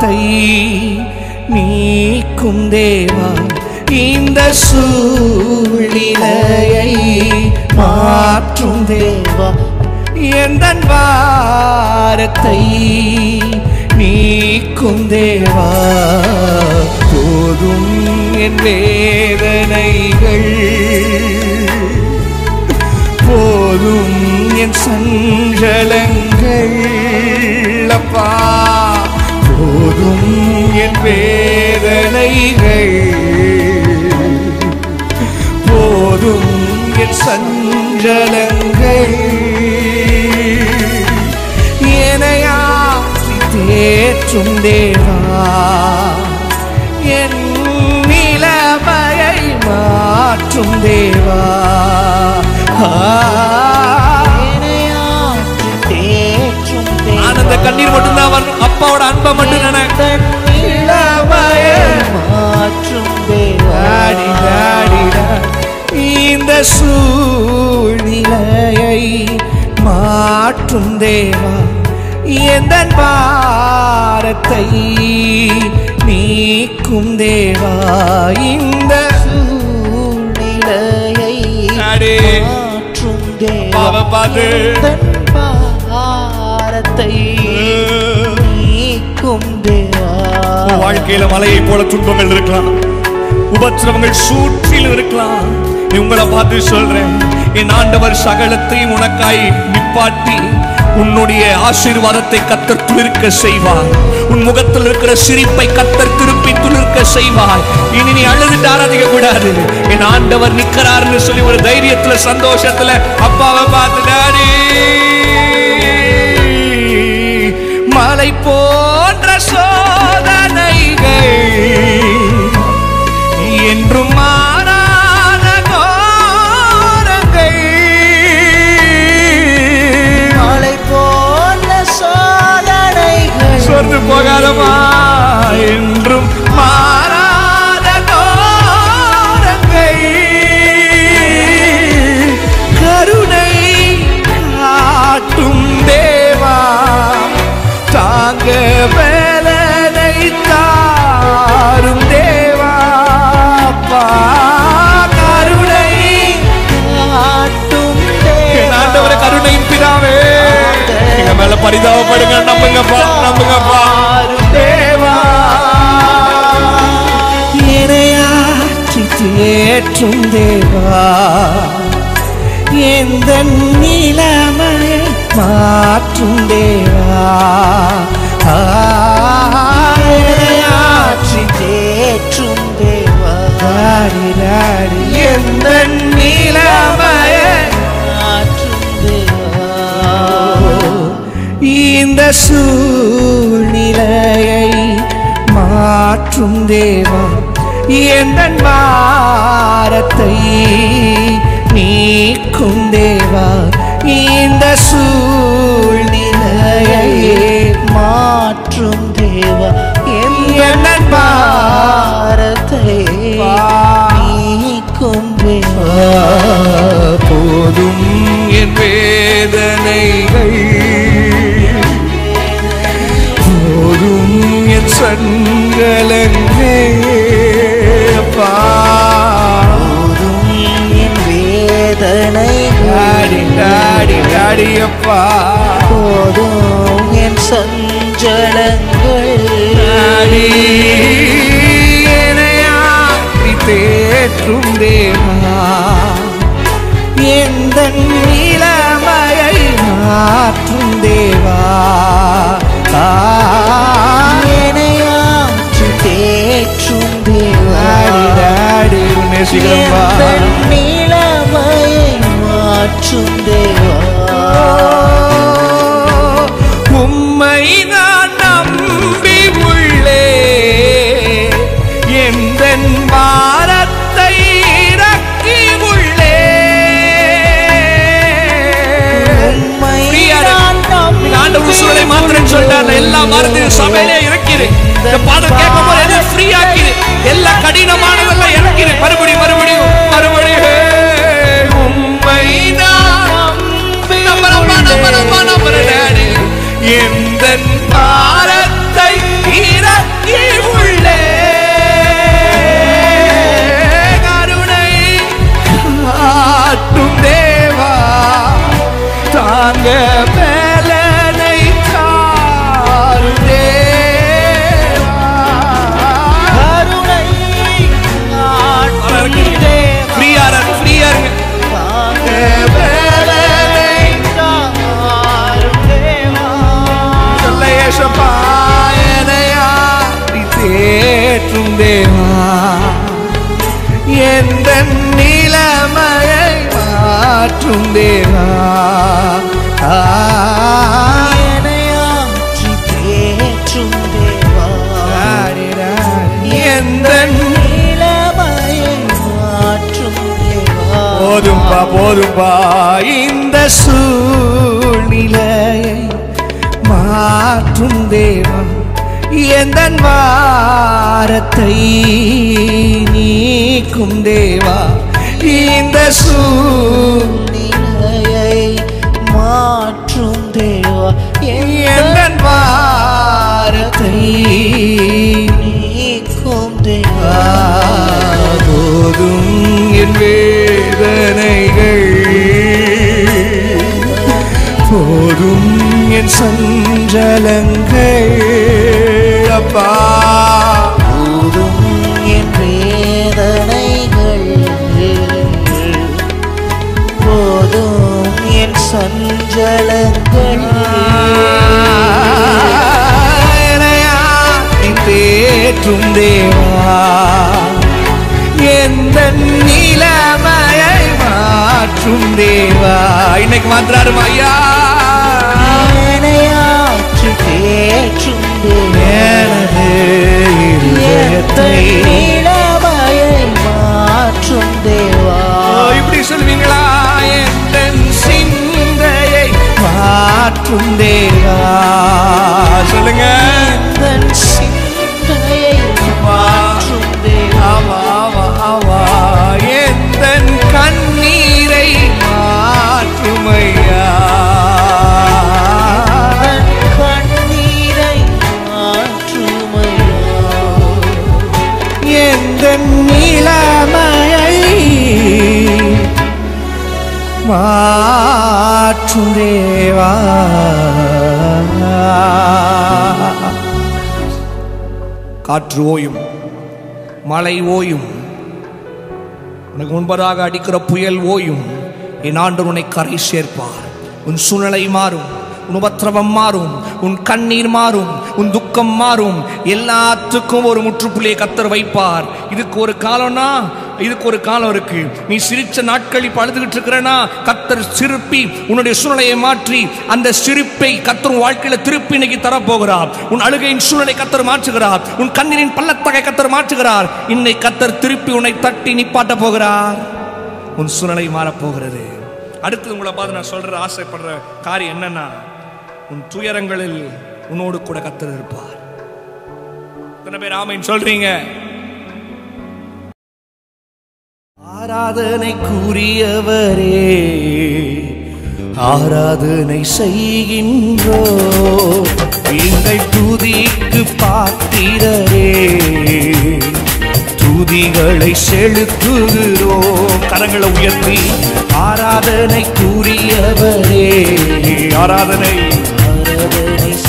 பாவத்தை நீக்கும் தேவா இந்த சூழ்நிலையை மாற்றும் தேவா. எந்த வாரத்தை நீக்கும் தேவா? போதும் என் வேதனைகள். போதும் என் சஞ்சலங்கள். அப்பா வேதனைகள். போதும் என் சஞ்சலங்கள். எனையாற்றி தேற்றும் தேவா? என் நிலைமையை மாற்றும் தேவா? ஆனந்த கண்ணீர் மட்டும்தான் வரும். அப்பாவோட அன்பை மட்டும் நினை. நிலைமையை டாடி, டாடி, டாடி. இந்த சூழ்நிலையை மாற்றும் தேவா. எந்த பாரத்தை நீக்கும் தேவா? இந்த சூழ்நிலையை மாற்றும் தேவா. பாவ பாது தன் பாரத்தை நீக்கும் தேவா உன் வாழ்க்கையில மலையை போல துன்பங்கள் இருக்கலாம். உபத்திரவங்கள் சூற்றில் இருக்கலாம். நீ உங்களை பார்த்து சொல்றேன் என் ஆண்டவர் சகலத்தையும் உனக்காய் நிப்பாட்டி உன்னுடைய ஆசீர்வாதத்தை கத்தர் துளிர்க்க செய்வார். உன் முகத்தில் இருக்கிற சிரிப்பை கத்தர் திருப்பி துளிர்க்க செய்வார். இனி நீ அழுதுட்டு ஆராதிக்க கூடாது. என் ஆண்டவர் நிக்கிறாருன்னு சொல்லி ஒரு தைரியத்துல சந்தோஷத்துல அப்பாவை பார்த்து டாடி மலை போ சொர்ந்து போகாதமா என்று பரிதாபப்படுங்க நம்புங்கப்பா நம்புங்கப்பா தேவா இணையாற்றி தேற்றும் தேவா எந்த நிலைமையை மாற்றும் தேவா ஆ, இணையாற்றி தேற்றும் தேவா எந்த நிலைமையை இந்த சூழ்நிலையை மாற்றும் தேவா என் பாரத்தை நீக்கும் தேவா? இந்த சூழ்நிலையை மாற்றும் தேவா. என் பாரத்தை நீக்கும் தேவா? போதும் என் வேதனைகள். அப்பா போதும் என் வேதனை டாடி டாடி அப்பா போதும் என் சஞ்சலங்கள். தேற்றும் தேவா எந்த நிலைமையை மாற்றும் தேவா ஆ, எந்த நிலைமையை மாற்றும் தேவா. உம்மை நான் நம்பி உள்ளே. எந்த பாரத்தை இறக்கி உள்ளே. ஆண்டவர் சூழலை மாத்திரன்னு சொல்லிட்டாரு எல்லா பாரத்தையும் சபையிலே இறக்கிடு இந்த பாடல் கேட்கும் போது எல்லாம் ஃப்ரீ ஆக்கிடு எல்லா கடினமானதெல்லாம் இறக்கிறேன். மறுபடியும் மறுபடியும் மறுபடியும். உண்மை நம்புறேன் எந்த பாறை வாரத்தை நீக்கும் தேவா இந்த சூழ்நிலையை மாற்றும் தேவா என் வாரத்தை நீக்கும் தேவா. போதும் என் வேதனைகள் போதும் என் சஞ்சலங்கள் அப்பா. சஞ்சலங்கள் தேற்றும் தேவா எந்த நிலமையை மாற்றும் தேவா இன்னைக்கு மாத்திராரு ஐயா தேற்றும் எனது நிலமையை மாற்றும் தேவா இப்படி சொல்வீங்களா? மாற்றும் தேவா சொல்லுங்க. எந்தன் சிந்தையை மாற்றும் தேவா ஆமா எந்த கண்ணீரை மாற்றுமையா? கண்ணீரை மாற்றுமையா? எந்த தேவா காற்று ஓயும் மழை ஓயும் உனக்கு முன்பதாக அடிக்கிற புயல் ஓயும் என் ஆண்டு உன்னை கரை சேர்ப்பார். உன் சூழ்நிலை மாறும். உன் உபத்திரவம் மாறும் உன் கண்ணீர் மாறும் உன் துக்கம் மாறும். எல்லாத்துக்கும் ஒரு முற்றுப்புள்ளியை கத்தர் வைப்பார். இதுக்கு ஒரு காலம்னா இதுக்கு ஒரு காலம் இருக்கு. நீ சிரிச்ச நாட்கள் இப்ப அழுதுகிட்டு இருக்கிறனா? கத்தர் சிரிப்பி உன்னுடைய சூழ்நிலையை மாற்றி அந்த சிரிப்பை கத்தர் வாழ்க்கையில திருப்பி இன்னைக்கு தரப்போகிறார். உன் அழுகையின் சூழ்நிலை கத்தர் மாற்றுகிறார். உன் கண்ணீரின் பள்ளத்தகை கத்தர் மாற்றுகிறார். இன்னை கத்தர் திருப்பி உன்னை தட்டி நிப்பாட்ட போகிறார். உன் சூழ்நிலை மாறப்போகிறது. அடுத்து உங்களை பார்த்து நான் சொல்ற ஆசைப்படுற காரியம் என்னன்னா உன் துயரங்களில் உன்னோடு கூட கத்தர் இருப்பார். எத்தனை பேர் ஆமைன்னு சொல்றீங்க? ஆராதனை கூறியவரே ஆராதனை செய்கின்றோ எங்கள் துதிக்கு பாத்திரரே துதிகளை செலுத்துகிறோம் கரங்களை உயர்த்தி ஆராதனை கூறியவரே. ஆராதனை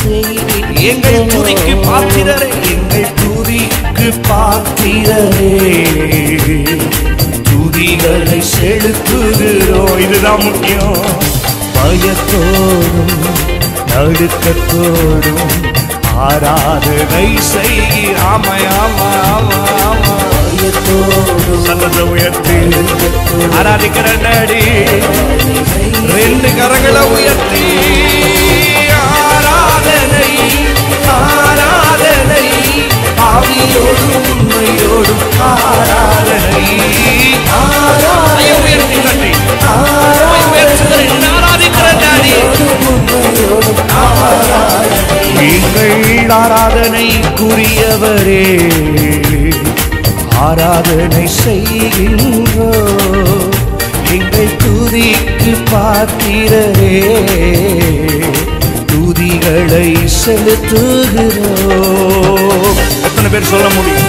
எங்கள் துதிக்கு பாத்திரரே. எங்கள் துதிக்கு பாத்திரரே. துதிகளை செலுத்துகிறோம். இதுதான் முக்கியம். பயத்தோடும் நடுக்கத்தோடும் ஆராதனை செய். ஆமா ஆமா ஆமா ஆமா. சத்தத்தை உயர்த்தி. ஆராதிக்கிற நடி. ரெண்டு கரங்களை உயர்த்தி. ஆராதனை ஆராதனை ஆவியோடும் உண்மையோடும் ஆராதனை. ஆராதனை. நீங்கள் ஆராதனைக்குரியவரே ஆராதனை செய்கின்றோ. எங்கள் துதிக்கு பாத்திரரே துதிகளை செலுத்துகிறோம். எத்தனை பேர் சொல்ல முடியும்?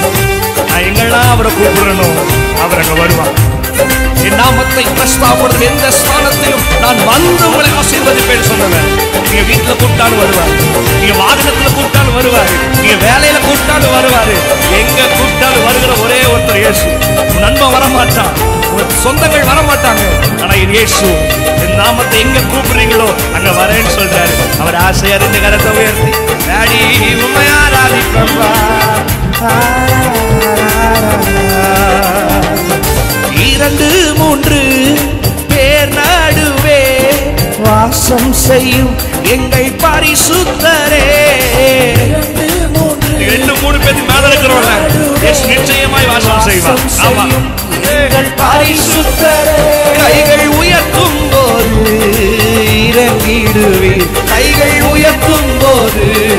நான் எங்கெல்லாம் அவரை கூப்பிடணும் அவர் அங்க வருவார். என் நாமத்தை பிரஸ்தாபடுறது எந்த ஸ்தானத்திலும் நான் வந்து உங்களை ஆசீர்வதிப்பேன் சொன்னவன் நீங்க வீட்டுல கூப்பிட்டாலும் வருவார். நீங்க வாகனத்துல கூப்பிட்டாலும் வருவாரு. நீங்க வேலையில கூப்பிட்டாலும் வருவாரு. எங்க கூப்பிட்டாலும் வருகிற ஒரே ஒருத்தர் இயேசு. நண்பன் வர மாட்டான் சொந்தங்கள் வர மாட்டாங்க ஆனா என் இயேசு என் நாமத்தை எங்க கூப்பிடுறீங்களோ அங்க வரேன்னு சொல்றாரு. அவர் ஆசை அறிந்து கரத்தை உயர்த்தி டாடி உண்மையாராதிப்பா இரண்டு மூன்று பேர் நடுவே வாசம் செய்யும் எங்கள் பரிசுத்தரே. ரெண்டு மூணு பேருக்கு மேல இருக்கிறவங்க. நிச்சயமாய் வாசம் செய்வார். ஆமா. எங்கள் பரிசுத்தரே. கைகள் உயர்த்தும் போது இறங்கிடுவீர். கைகள் உயர்த்தும் போது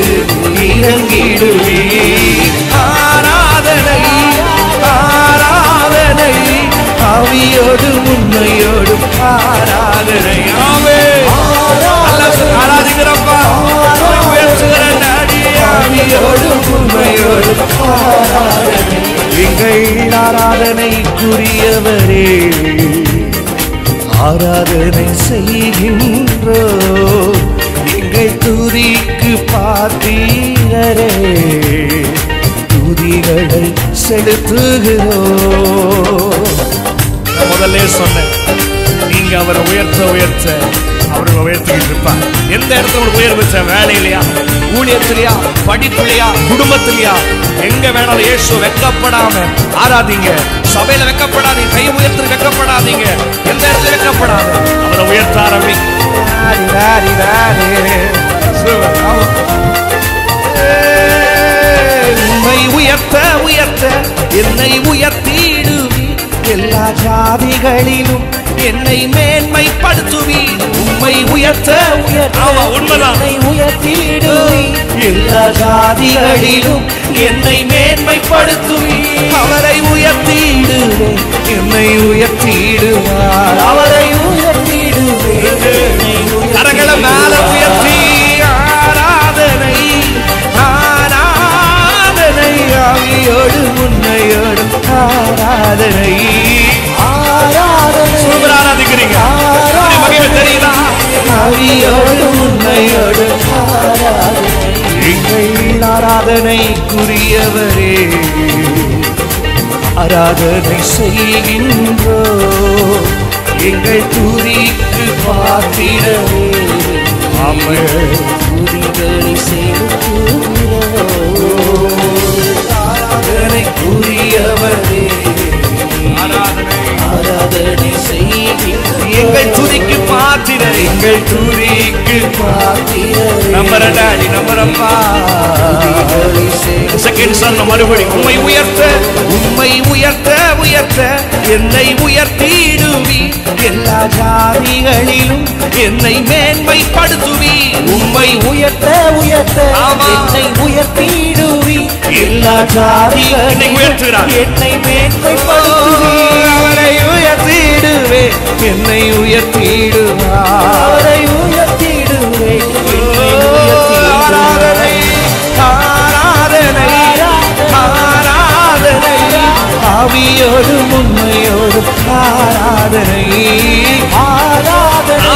இறங்கிடுவீர். ஆராதனை ஆராதனை. அவியோடு உண்மையோடு ஆராதனை. ஆராதிக்கிறப்பா. உயர்த்துகிற நாடி ஆவியோடு உண்மையோடு எங்கள் ஆராதனைக்குரியவரே ஆராதனை செய்கின்றோ. எங்கள் துதிக்கு பார்த்தீரே துதிகளை செலுத்துகிறோ. முதல்ல சொன்னேன். நீங்க அவரை உயர்த்த உயர்த்த அவரை உயர்த்திக்கிட்டு இருப்பார். எந்த இடத்துல உங்களுக்கு உயர்வு வேலையிலையா? ஊழியத்திலையா? படிப்புலையா? குடும்பத்திலையா? எங்க வேணாலும் இயேசு வெக்கப்படாம ஆராதிங்க. சபையில வெக்கப்படாதீங்க. கை உயர்த்து வெக்கப்படாதீங்க. எந்த இடத்துல வெக்கப்படாத? அவரை உயர்த்த ஆரம்பி உம்மை உயர்த்த உயர்த்த என்னை உயர்த்திடுவி எல்லா ஜாதிகளிலும் என்னை மேன்மைப்படுத்துவி உம்மை உயர்த்த உண்மைதான். உயர்த்திடுவி எல்லா ஜாதிகளிலும் என்னை மேன்மைப்படுத்துவி அவரை உயர்த்திடுவேன். என்னை உயர்த்திடுவார். அவரை உயர்த்திடுவேன். கரங்களை மேல உயர்த்தி. ஆராதனை செய்கின்றோ? எங்கள் துதிக்கு பாத்திரவே துதிகளை பாத்திரர் நம்பரடாடி நம்பரப்பா செகண்ட் சொன்ன மறுபடி உண்மை உயர்த்த உம்மை உயர்த்த உயர்த்த என்னை உயர்த்திடுவி. எல்லா ஜாதிகளிலும் என்னை மேன்மைப்படுத்துவி. உம்மை உயர்த்த உயர்த்த. என்னை உயர்த்திடுவி. எல்லா ஜாதிகளிலும் என்னை உயர்த்துகிறார். என்னை மேன்மைப்படுத்துவி. அவரை உயர்த்திடுவே என்னை உயர்த்திடுவார். அவரை உயர்த்திடுவே ஆராதனை ஆராதனை ஆராதனை ஆவியோடு உண்மையோடு ஆராதனை ஆராதனை.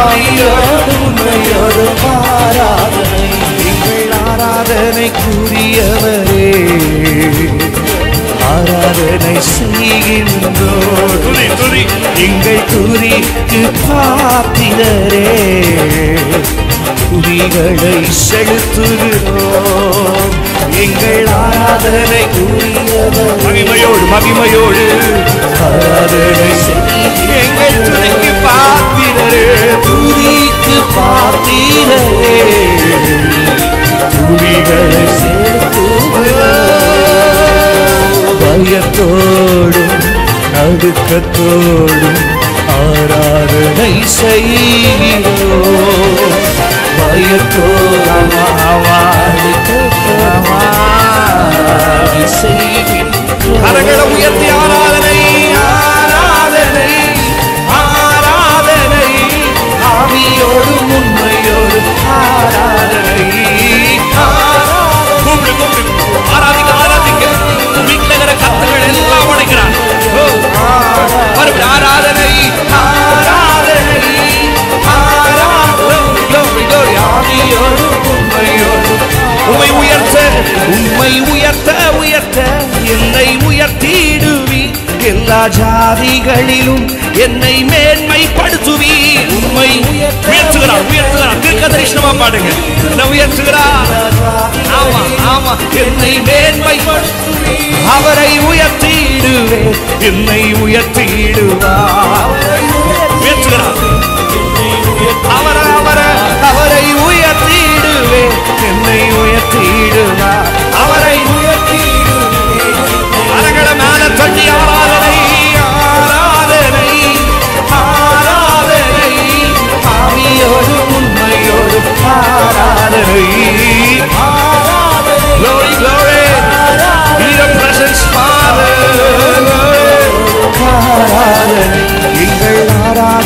ஆவியோடு உண்மையோடு ஆராதனை எங்கள் ஆராதனைக்குரியவரே. ஆராதனை செய்கின்றோம் எங்கள் துதிக்கு பாத்திரரே துதிகளை செலுத்துகிறோம். எங்கள் ஆராதனை மகிமையோடு மகிமையோடு. ஆராதனை எங்கள் துதிக்கு பாத்திரரே துதிக்கு பாத்திரரே துதிகளை செலுத்துகிறோம். பயத்தோடும் நடுக்கத்தோடும் ஆராதனை செய்கிறோ பயத்தோடும் செய்கிறோம். கரங்களை உயர்த்தி ஆராதனை.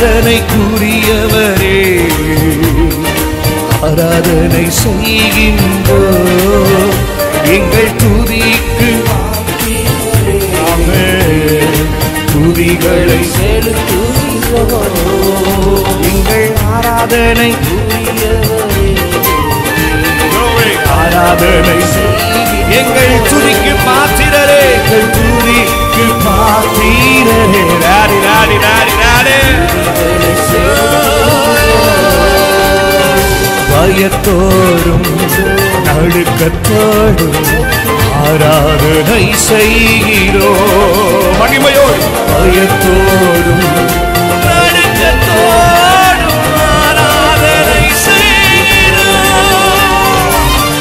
ஆராதனை கூறியவரே ஆராதனை செய்கின்றோ எங்கள் துதிக்கு துதிகளை செலுத்துகிறோ எங்கள் ஆராதனை Glory. ஆராதனை எங்கள் துதிக்கு பாத்திரரே எங்கள் துதிக்கு பாத்திரரே ராடி ராடி ராடி பயத்தோடும் நடுக்கத்தோடும் ஆராதனை செய்கிறோ. மகிமையோடு. பயத்தோடும் ஆராதனை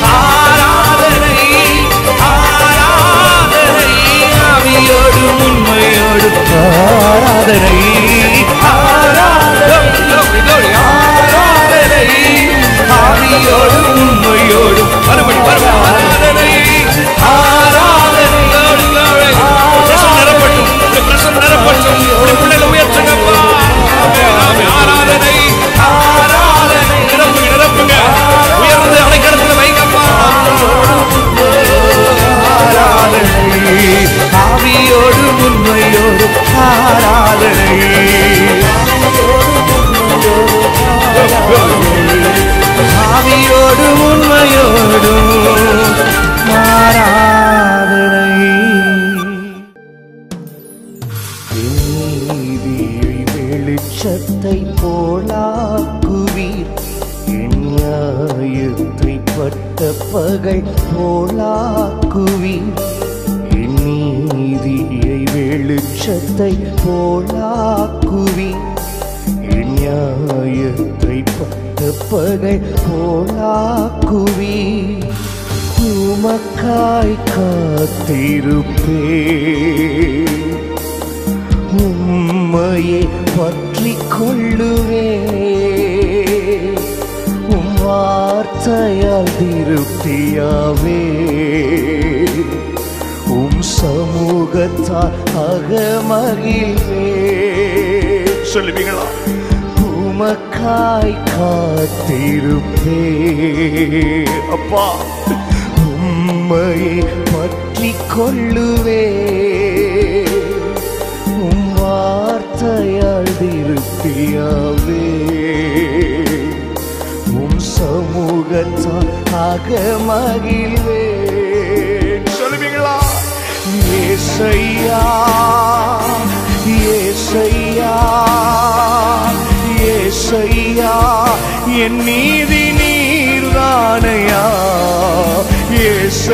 ஆராதனை உண்மையோடு ஆராதனை ஆராதனை. ஆராதனை ஆவியோடு உண்மையோடு மறுபடி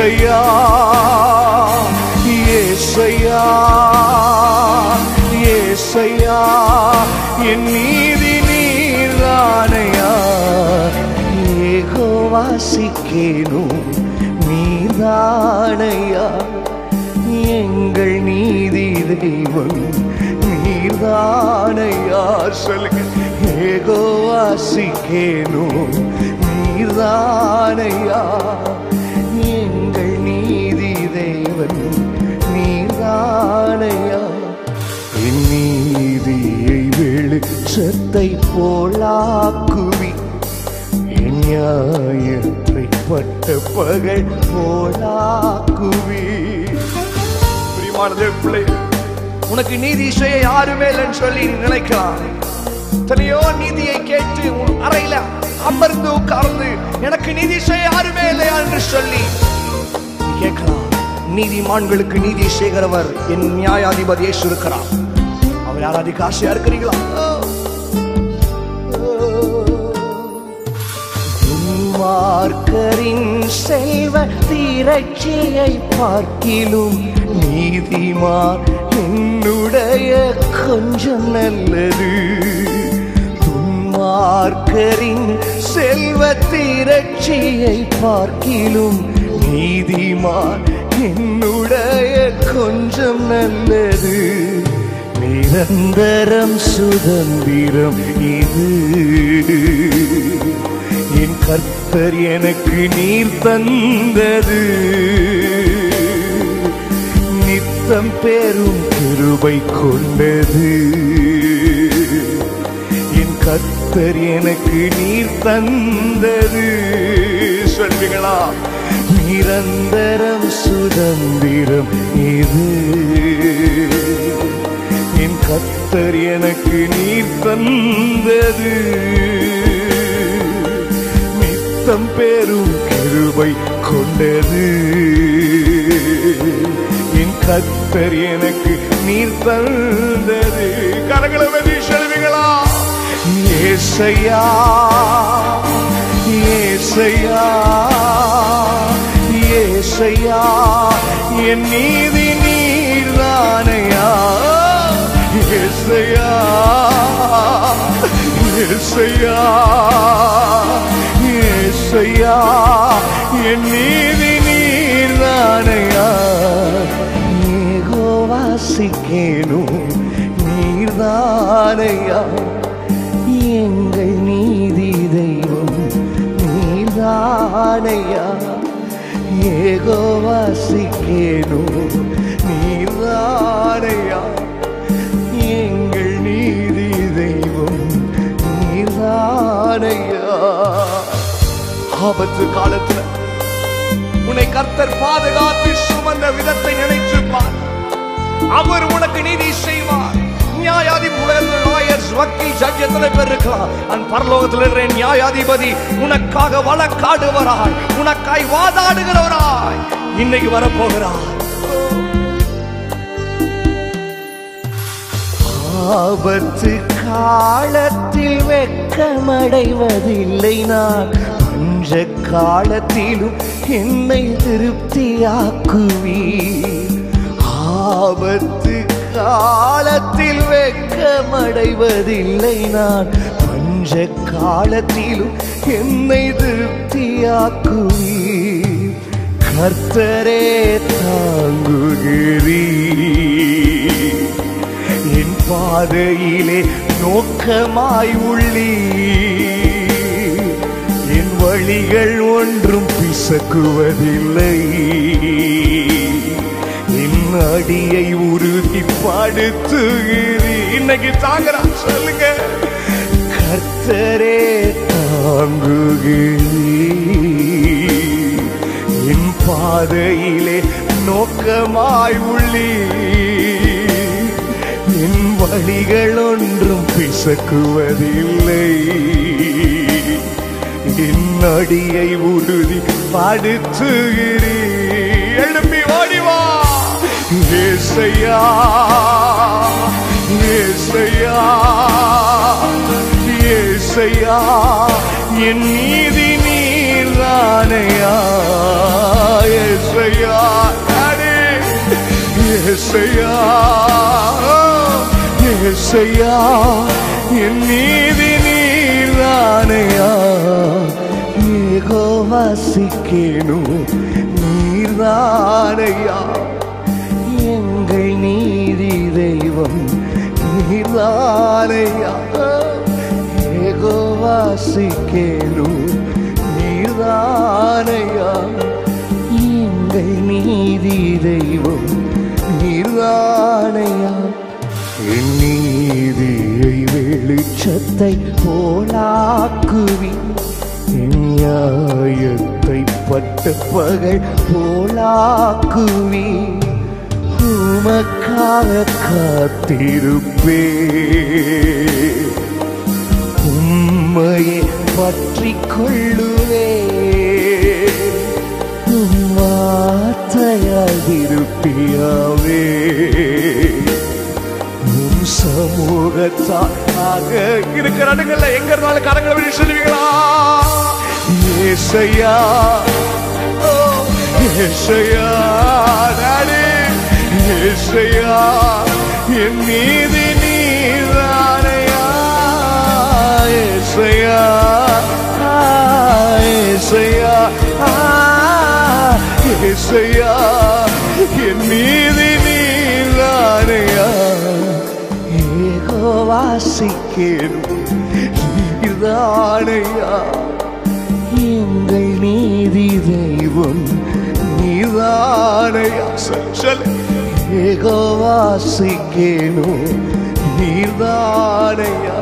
ஏசையா ஏசையா ஏசையா என் நீதி நீரானையா ஏகோ ஏகோவாசிக்கேனும் நீதானையா எங்கள் நீதி தெய்வம் நீர்தானையா சொல்லுங்க. ஏகோ ஏகோவாசிக்கேனும் நீர்தானையா வெளிச்சத்தை போலாக்குவி. என் நியாயத்தை பட்ட பகல் போலாக்குவி. பிரியமான பிள்ளை உனக்கு நீதி செய்ய யாருமே இல்லைன்னு சொல்லி நீ நினைக்கலாம். எத்தனையோ நீதியை கேட்டு உன் அறையில அமர்ந்து உட்கார்ந்து எனக்கு நீதி செய்ய யாருமே இல்லையா என்று சொல்லி கேட்கலாம். நீதிமான்களுக்கு நீதி செய்கிறவர் என் நியாயாதிபதி சுருக்கிறார் அவர் யாராவது காசியா இருக்கிறீங்களா மார்க்கரின் செல்வ திரட்சியை பார்க்கிலும் நீதிமார் என்னுடைய கொஞ்சம் நல்லது. துன்மார்க்கரின் செல்வ திரட்சியை பார்க்கிலும் நீதிமார் என்னுடைய கொஞ்சம் நல்லது. நிரந்தரம் சுதந்திரம் இது. என் கற்ப கர்த்தர் எனக்கு நீர் தந்தது. நித்தம் பெரும் கிருபை கொண்டது. என் கர்த்தர் எனக்கு நீர் தந்தது. சொல்வீங்களா? நிரந்தரம் சுதந்திரம் இது. என் கர்த்தர் எனக்கு நீர் தந்தது. நித்தம் பெரும் கிருபை கொண்டது. என் கத்தர் எனக்கு நீர் தந்தது. கரகளவதி செல்விகளா ஏசையா ஏசையா ஏசையா என் நீதி நீர்தானையா ஏசையா ஏசையா ஏசையா என் நீதி நீர்தானையா. நீகோ வாசிக்கேனும் நீர்தானையா. எங்கள் நீதி தெய்வம் நீர்தானையா. ஏகோ வாசிக்கேனும் நீர்தானையா. எங்கள் நீதி தெய்வம் நீர்தானையா. ஆபத்து காலத்துல உன்னை கர்த்தர் பாதுகாத்து சுமந்த விதத்தை நினைச்சு அவர் உனக்கு நீதி செய்வார். நியாயாதிபதி உனக்காக வழக்காடுவராய் உனக்காய் வாதாடுகிறவராய் இன்னைக்கு வரப்போகிறார். ஆபத்து காலத்தில் வெக்கமடைவதில்லை நான். காலத்திலும் என்னை திருப்தியாக்குவி ஆபத்து காலத்தில் வெக்கமடைவதில்லை நான். பஞ்ச காலத்திலும் என்னை திருப்தியாக்குவி கர்த்தரே தாங்குகிறீ என் பாதையிலே நோக்கமாய் உள்ளீர். வழிகள் ஒன்றும் பிசக்குவதில்லை. என் அடியை உறுதிப்படுத்துகிறீ இன்னைக்கு தாங்குறா சொல்லுங்க. கர்த்தரே தாங்குகிறீர். என் பாதையிலே நோக்கமாய் உள்ளி என் வழிகள் ஒன்றும் பிசக்குவதில்லை. நடியை உறுதி படுத்துகிறீ எழுப்பி ஓடிவா ஏசையா ஏசையா ஏசையா என் நீதி நீரானையா ஏசையா ஏசையா ஏசையா என் நீதி நீரானையா ஏகோவாசிக்கேனும் நீர்தானையா எங்கள் நீதி தெய்வம் நீர்தானையா ஏகோவாசிக்கேனும் நீர்தானையா எங்கள் நீதி தெய்வம் நீர்தானையா என் நீதியை வெளிச்சத்தை போலாக்குவி பட்டு பகல் போலாக்குவே உமக்காக காத்திருப்பே உம்மையை பற்றி கொள்ளுவே உம் வார்த்தையால் திருப்பியாவே உம் சமூகத்தாக இருக்கிற இடங்கள்ல எங்க இருந்தாலும் கரங்களை விட்டு சொல்லுவீங்களா? ஏசையா ஏசையா டாடி ஏசையா என் மீது நீதானையா ஏசையா ஏசையா ஏசையா என் மீது நீதானையா நீதானையா எங்கள் நீதி தெய்வம் நீதானையா. ஏகோவாசிக்கேனும் நீதானையா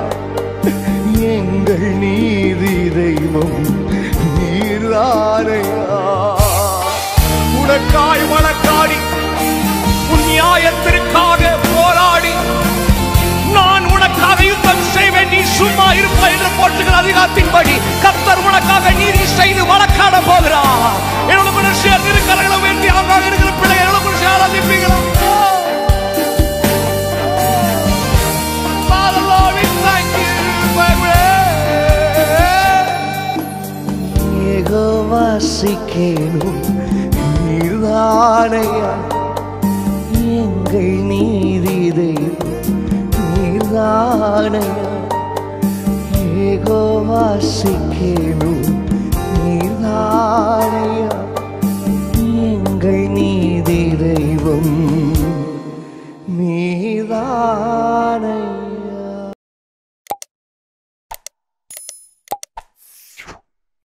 எங்கள் நீதி தெய்வம் நீதானையா உனக்காய் வழக்காடி உன் நியாயத்திற்காக போராடி நான் உனக்காக சும்மா இருப்பா என்று போட்டுகள் அதிகாரத்தின்படி கத்தர் உனக்காக நீதி செய்து வழக்காட போகிறார். எவ்வளவு கூட இருக்கிறார்களோ வேண்டி அவங்க இருக்கிற பிள்ளை எவ்வளவு கூட சேர்ந்து ஆராதிப்பீங்களா? Father, நீர்தானையா எங்கள் நீதி தெய்வம் நீர்தானையா ಹೇಗೋ ವಾಸಿಕೇನು நீதாரையா நீங்கள் நீதிரைவம்